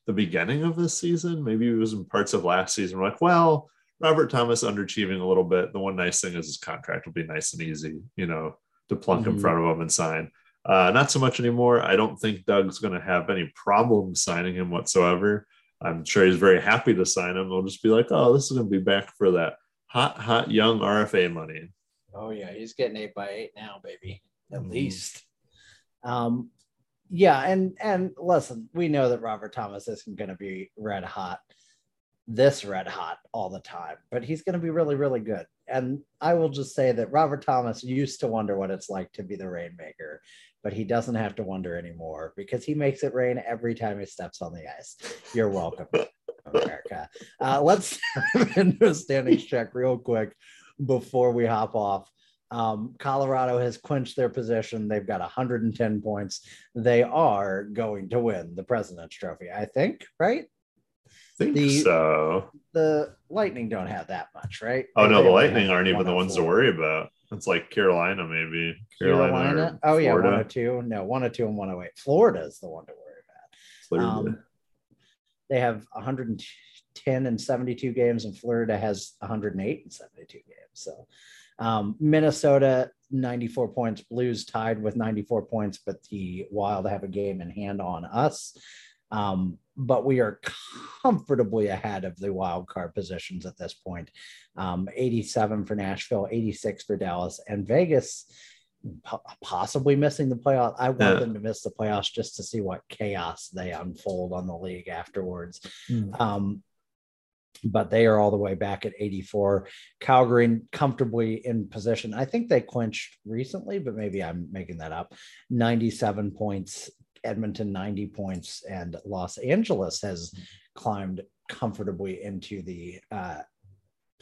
the beginning of this season? Maybe it was in parts of last season. We're like well robert thomas underachieving a little bit. The one nice thing is his contract will be nice and easy you know to plunk mm-hmm. in front of him and sign. Uh, not so much anymore. I don't think Doug's going to have any problem signing him whatsoever. I'm sure he's very happy to sign him. They'll just be like, oh, this is going to be back for that hot, hot young RFA money. Oh, yeah. He's getting eight by eight now, baby, at mm-hmm. least. Um, yeah. And, and listen, we know that Robert Thomas isn't going to be red hot this red hot all the time, but he's going to be really, really good. And I will just say that Robert Thomas used to wonder what it's like to be the rainmaker, but he doesn't have to wonder anymore because he makes it rain every time he steps on the ice. You're welcome, America. Uh, let's into a standings check real quick before we hop off. Um, Colorado has clinched their position. They've got 110 points. They are going to win the President's Trophy, I think, right? Think the, so. The Lightning don't have that much, right? Oh they no, the Lightning aren't even the ones four. to worry about. It's like Carolina, maybe Carolina. Carolina? Oh yeah, one hundred two. No, one hundred oh two and one hundred eight. Florida is the one to worry about. Um, they have 110 and 72 games, and Florida has 108 and 72 games. So um, Minnesota 94 points, Blues tied with 94 points, but the Wild have a game in hand on us. Um, but we are comfortably ahead of the wild card positions at this point. Um, 87 for Nashville, 86 for Dallas, and Vegas possibly missing the playoff. I want yeah. them to miss the playoffs just to see what chaos they unfold on the league afterwards. Mm. Um, but they are all the way back at 84. Calgary comfortably in position. I think they clinched recently, but maybe I'm making that up. 97 points Edmonton 90 points, and Los Angeles has climbed comfortably into the uh,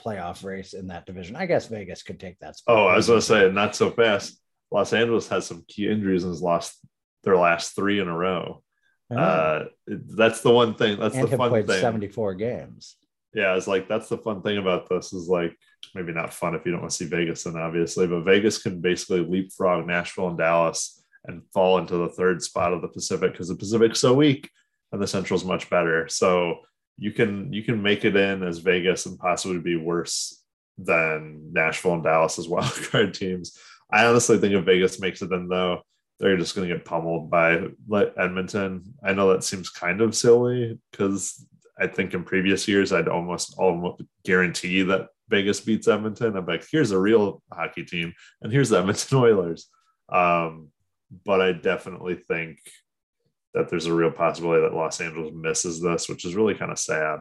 playoff race in that division. I guess Vegas could take that spot. Oh, I was going to say, not so fast. Los Angeles has some key injuries and has lost their last three in a row. Oh. Uh, that's the one thing. That's and the fun played thing. 74 games. Yeah, it's like that's the fun thing about this is like maybe not fun if you don't want to see Vegas, then obviously, but Vegas can basically leapfrog Nashville and Dallas and fall into the third spot of the Pacific because the Pacific's so weak and the Central's much better. So you can you can make it in as Vegas and possibly be worse than Nashville and Dallas as wildcard teams. I honestly think if Vegas makes it in though, they're just going to get pummeled by Edmonton. I know that seems kind of silly because I think in previous years I'd almost almost guarantee that Vegas beats Edmonton. I'm like, here's a real hockey team, and here's the Edmonton Oilers. Um, but I definitely think that there's a real possibility that Los Angeles misses this, which is really kind of sad,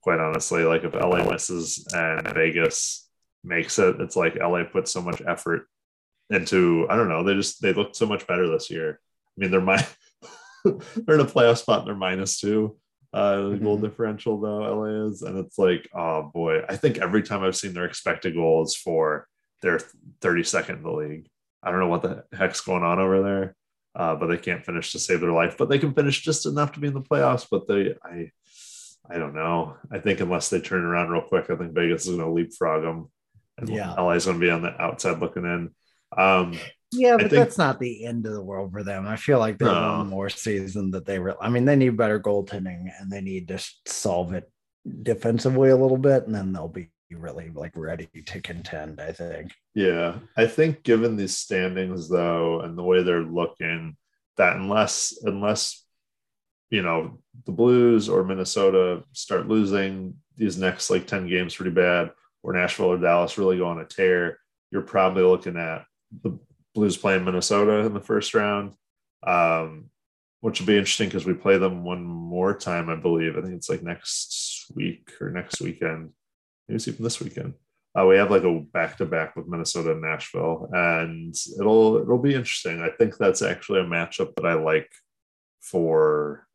quite honestly. Like if LA misses and Vegas makes it, it's like LA put so much effort into, I don't know, they just they looked so much better this year. I mean, they're my they're in a playoff spot and they're minus two. Uh, mm-hmm. goal differential though LA is, and it's like, oh boy, I think every time I've seen their expected goals for their 32nd in the league. I don't know what the heck's going on over there, uh, but they can't finish to save their life. But they can finish just enough to be in the playoffs. But they, I, I don't know. I think unless they turn around real quick, I think Vegas is going to leapfrog them. And yeah. LA is going to be on the outside looking in. Um, yeah, but think, that's not the end of the world for them. I feel like they no. want more season that they. Re- I mean, they need better goaltending and they need to solve it defensively a little bit, and then they'll be really like ready to contend. I think. Yeah, I think given these standings though, and the way they're looking, that unless unless you know the Blues or Minnesota start losing these next like ten games pretty bad, or Nashville or Dallas really go on a tear, you're probably looking at the Blues playing Minnesota in the first round, um, which will be interesting because we play them one more time, I believe. I think it's like next week or next weekend. Maybe it's even this weekend. Uh, we have like a back to back with Minnesota and Nashville, and it'll it'll be interesting. I think that's actually a matchup that I like for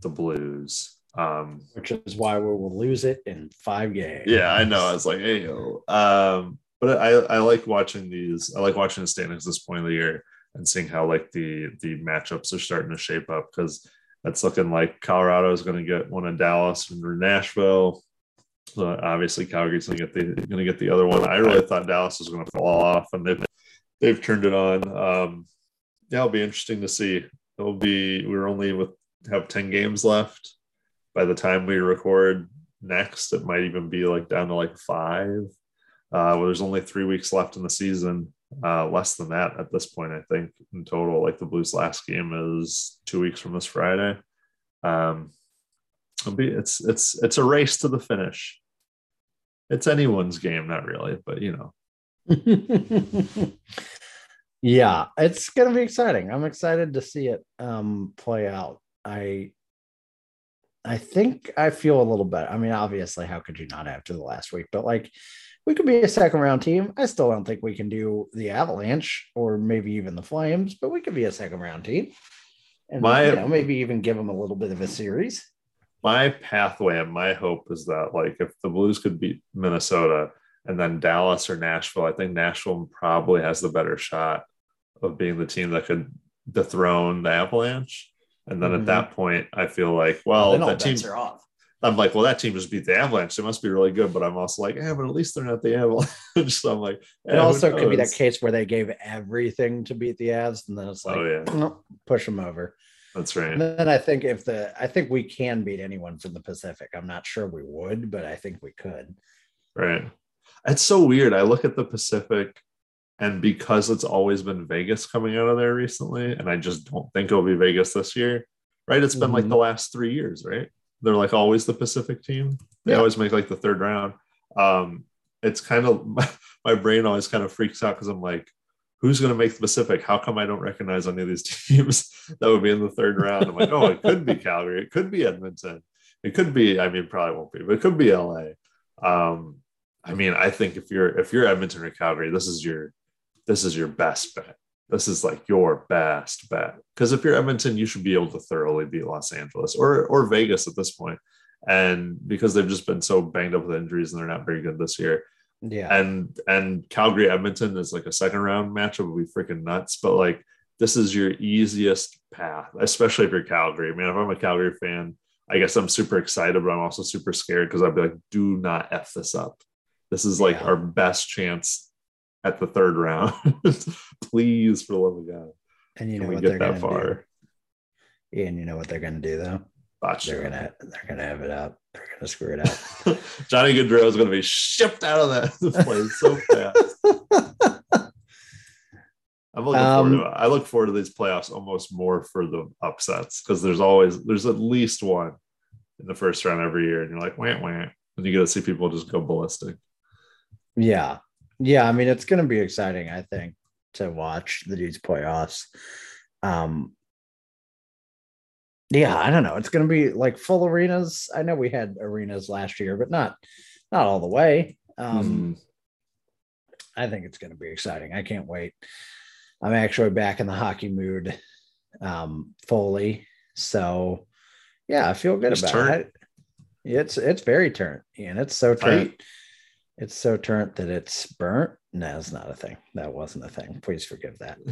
the Blues. Um, Which is why we will lose it in five games. Yeah, I know. I was like, hey, yo. Um, but I, I like watching these. I like watching the standings this point of the year and seeing how like the the matchups are starting to shape up because that's looking like Colorado is going to get one in Dallas and Nashville. Uh, obviously, Calgary's going to get the going to get the other one. I really thought Dallas was going to fall off, and they've they've turned it on. Um, yeah, it'll be interesting to see. It'll be we're only with have ten games left. By the time we record next, it might even be like down to like five uh, well, there's only three weeks left in the season. Uh, less than that at this point, I think in total. Like the Blues' last game is two weeks from this Friday. Um, be it's it's it's a race to the finish. It's anyone's game, not really, but you know. yeah, it's gonna be exciting. I'm excited to see it um, play out. I I think I feel a little better. I mean, obviously, how could you not after the last week? But like we could be a second round team. I still don't think we can do the Avalanche or maybe even the Flames, but we could be a second round team. And my, you know, maybe even give them a little bit of a series. My pathway and my hope is that like if the Blues could beat Minnesota and then Dallas or Nashville, I think Nashville probably has the better shot of being the team that could dethrone the Avalanche. And then mm-hmm. at that point, I feel like, well, well that team are off. I'm like, well, that team just beat the Avalanche. They must be really good. But I'm also like, yeah, but at least they're not the Avalanche. so I'm like, it also could be that case where they gave everything to beat the Avs, and then it's like, oh, yeah. push them over. That's right. And then I think if the, I think we can beat anyone from the Pacific. I'm not sure we would, but I think we could. Right. It's so weird. I look at the Pacific, and because it's always been Vegas coming out of there recently, and I just don't think it'll be Vegas this year. Right. It's been mm-hmm. like the last three years, right? they're like always the Pacific team. They yeah. always make like the third round. Um, it's kind of my, my brain always kind of freaks out because I'm like, who's going to make the Pacific? How come I don't recognize any of these teams that would be in the third round? I'm like, oh, it could be Calgary, it could be Edmonton, it could be. I mean, probably won't be, but it could be LA. Um, I mean, I think if you're if you're Edmonton or Calgary, this is your this is your best bet this is like your best bet. Because if you're Edmonton, you should be able to thoroughly beat Los Angeles or or Vegas at this point. And because they've just been so banged up with injuries and they're not very good this year. Yeah. And and Calgary Edmonton is like a second round matchup would be freaking nuts. But like this is your easiest path, especially if you're Calgary. I mean, if I'm a Calgary fan, I guess I'm super excited, but I'm also super scared because I'd be like, do not F this up. This is like yeah. our best chance at the third round. Please, for the love of God. And you know what they're going to do. And you know what they're going to do though. Watch they're gonna they're gonna have it up. They're gonna screw it up. Johnny Gaudreau is gonna be shipped out of that place so fast. I'm looking um, forward to. I look forward to these playoffs almost more for the upsets because there's always there's at least one in the first round every year, and you're like, wah, wah. And you get to see people just go ballistic. Yeah, yeah, I mean it's to be exciting. I think to watch the dudes playoffs. Um, yeah, I don't know. It's going to be like full arenas. I know we had arenas last year, but not not all the way. Um, mm. I think it's going to be exciting. I can't wait. I'm actually back in the hockey mood um, fully. So, yeah, I feel good it's about turn. it. It's it's very turn and it's so turnt. It's so turnt that it's burnt. No, it's not a thing. That wasn't a thing. Please forgive that.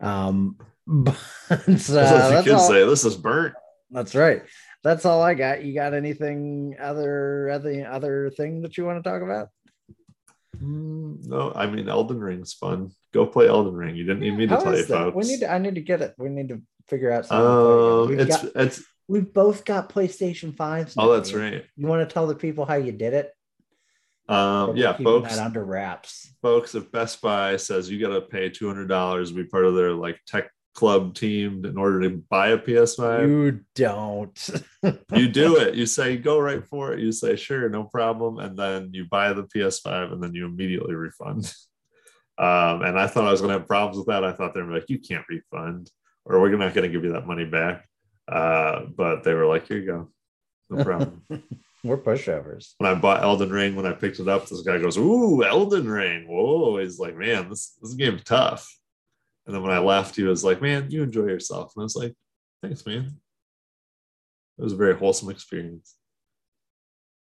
Um, but uh, that's what can say. This is burnt. That's right. That's all I got. You got anything other other other thing that you want to talk about? Mm, no, I mean Elden Ring's fun Go play Elden Ring. You didn't need me to How tell you, folks. We need to, I need to get it. We need to figure out something. Oh, We've, it's got, it's. we've both got PlayStation 5s. Oh, that's right. You want to tell the people how you did it? Um, yeah, folks. That under wraps. folks, if Best Buy says you got to pay two hundred dollars to be part of their like tech club team in order to buy a PS5, You don't. you do it. You say go right for it. You say sure, no problem, and then you buy the PS5 and then you immediately refund. Um, and I thought I was going to have problems with that. I thought they were like, you can't refund, or we're not going to give you that money back. Uh, but they were like, here you go, no problem. We're pushovers. when I bought Elden Ring, when I picked it up, this guy goes, "Ooh, Elden Ring! Whoa!" He's like, "Man, this this game's tough." And then when I left, he was like, "Man, you enjoy yourself." And I was like, "Thanks, man." It was a very wholesome experience.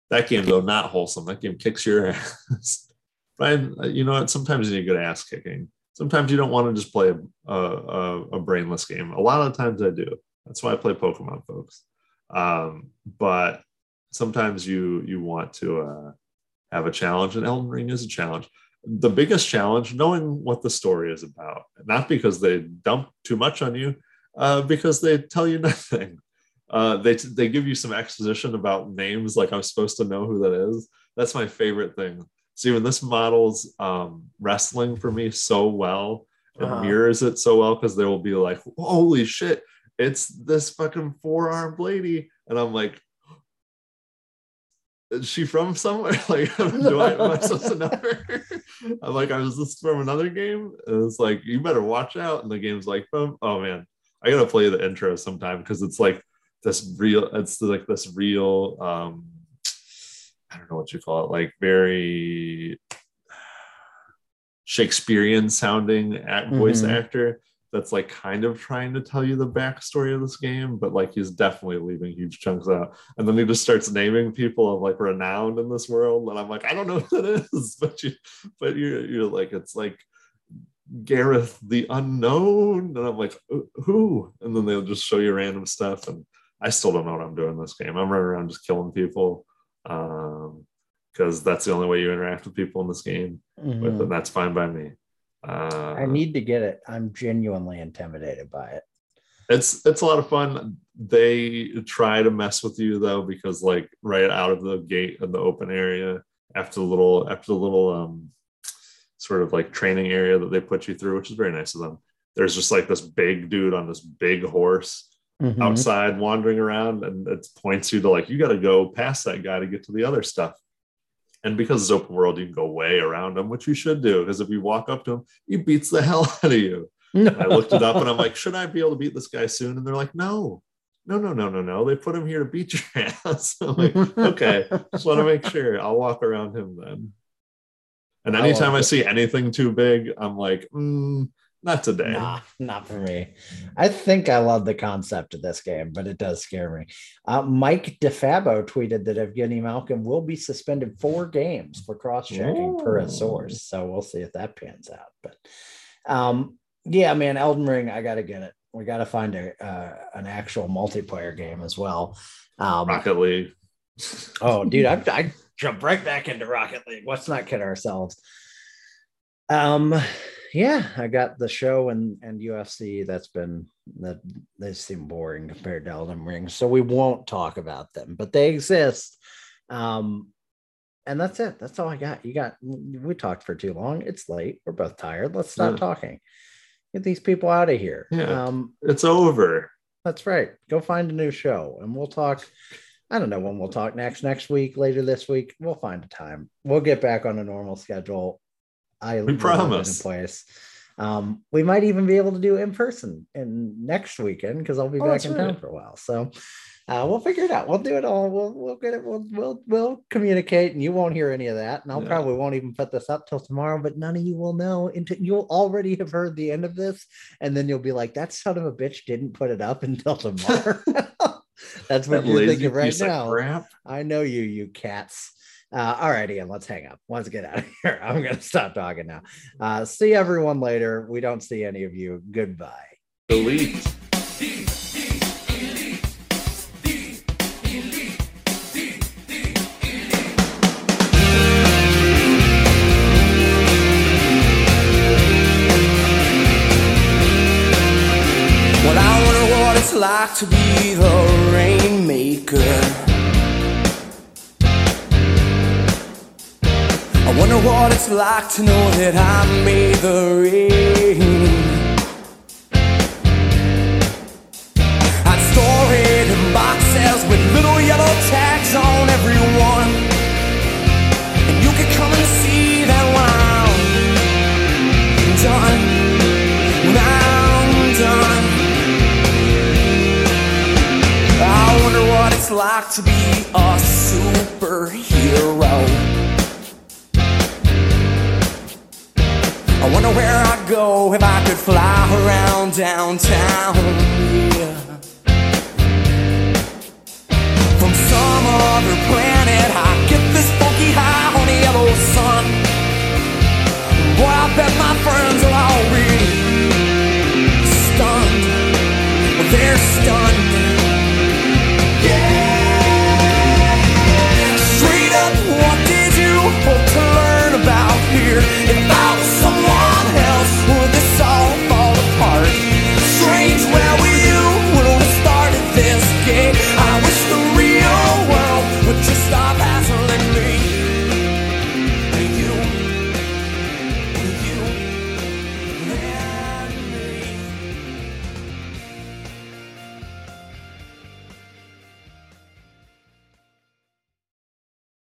That game, though, not wholesome. That game kicks your ass. but I, you know what? Sometimes you need good ass kicking. Sometimes you don't want to just play a, a, a brainless game. A lot of times I do. That's why I play Pokemon, folks. Um, but sometimes you you want to uh, have a challenge, and Elden Ring is a challenge. The biggest challenge, knowing what the story is about, not because they dump too much on you, uh, because they tell you nothing. Uh, they they give you some exposition about names, like I'm supposed to know who that is. That's my favorite thing. Steven, this models um, wrestling for me so well. It Uh-huh. mirrors it so well because they will be like, "Holy shit, it's this fucking four-armed lady," and I'm like, is she from somewhere? Like, do I, am I supposed to know her? I'm like, I was this from another game? And it's like, you better watch out. And the game's like, oh, oh man, I gotta play the intro sometime because it's like this real, it's like this real, um, I don't know what you call it, like very Shakespearean sounding act, voice Mhm. actor that's like kind of trying to tell you the backstory of this game, but like he's definitely leaving huge chunks out. And then he just starts naming people of like renowned in this world, and I'm like, I don't know who that is, but you, but you're you're like, it's like Gareth the Unknown, and I'm like, who? And then they'll just show you random stuff, and I still don't know what I'm doing in this game. I'm running around just killing people, um, because that's the only way you interact with people in this game, Mhm. but and that's fine by me. Uh, I need to get it. I'm genuinely intimidated by it. it's it's a lot of fun they try to mess with you though because like right out of the gate in the open area after the little after the little um sort of like training area that they put you through which is very nice of them there's just like this big dude on this big horse Mhm. outside wandering around and it points you to like you got to go past that guy to get to the other stuff and because it's open world you can go way around him which you should do because if you walk up to him he beats the hell out of you I looked it up and I'm like, should I be able to beat this guy soon? And they're like, no, no, no, no, no, no. They put him here to beat your ass. I'm like, okay, just want to make sure. I'll walk around him then. And anytime like I see anything too big, I'm like, mm, not today. Nah, not for me. I think I love the concept of this game, but it does scare me. Uh, Mike DeFabo tweeted that Evgeny Malkin will be suspended four games for cross checking per a source. So we'll see if that pans out. But um, yeah, man, Elden Ring, I got to get it. We got to find a uh, an actual multiplayer game as well. Um, Rocket League. Oh, dude, I, I jumped right back into Rocket League. Let's not kid ourselves. Um, yeah, I got the show and and UFC. That's been that they seem boring compared to Elden Ring, so we won't talk about them, but they exist. Um, and that's it. That's all I got. You got. We talked for too long. It's late. We're both tired. Let's stop Yeah. talking. Get these people out of here. Yeah. Um, It's over. that's right. Go find a new show and we'll talk. I don't know when we'll talk next. Next week, later this week, we'll find a time. We'll get back on a normal schedule. I We will have it promise. in place. Um, we might even be able to do it in person in next weekend because I'll be Oh, back in town for a while. So uh, we'll figure it out. We'll do it all. We'll we'll get it. We'll we'll we'll communicate, and you won't hear any of that. And I'll Yeah. probably won't even put this up till tomorrow. But none of you will know until you'll already have heard the end of this, and then you'll be like, "That son of a bitch didn't put it up until tomorrow." That's what That you're thinking right now. I know you, you cats. Uh, all right, Ian, let's hang up. Let's get out of here. I'm going to stop talking now. Uh, see everyone later. We don't see any of you. Goodbye. Elite. Well, I wonder what it's like to be the rainmaker. Wonder what it's like to know that I made the rain. I'd store it in boxes with little yellow tags on every one. And you could come and see that when I'm done, when I'm done. I wonder what it's like to be a superhero. I wonder where I'd go if I could fly around downtown. Yeah. From some other planet, I get this funky high on the yellow sun. Boy, I bet my friends are all really stunned. Well, they're stunned. Yeah. Straight what did you hope to learn about here? If I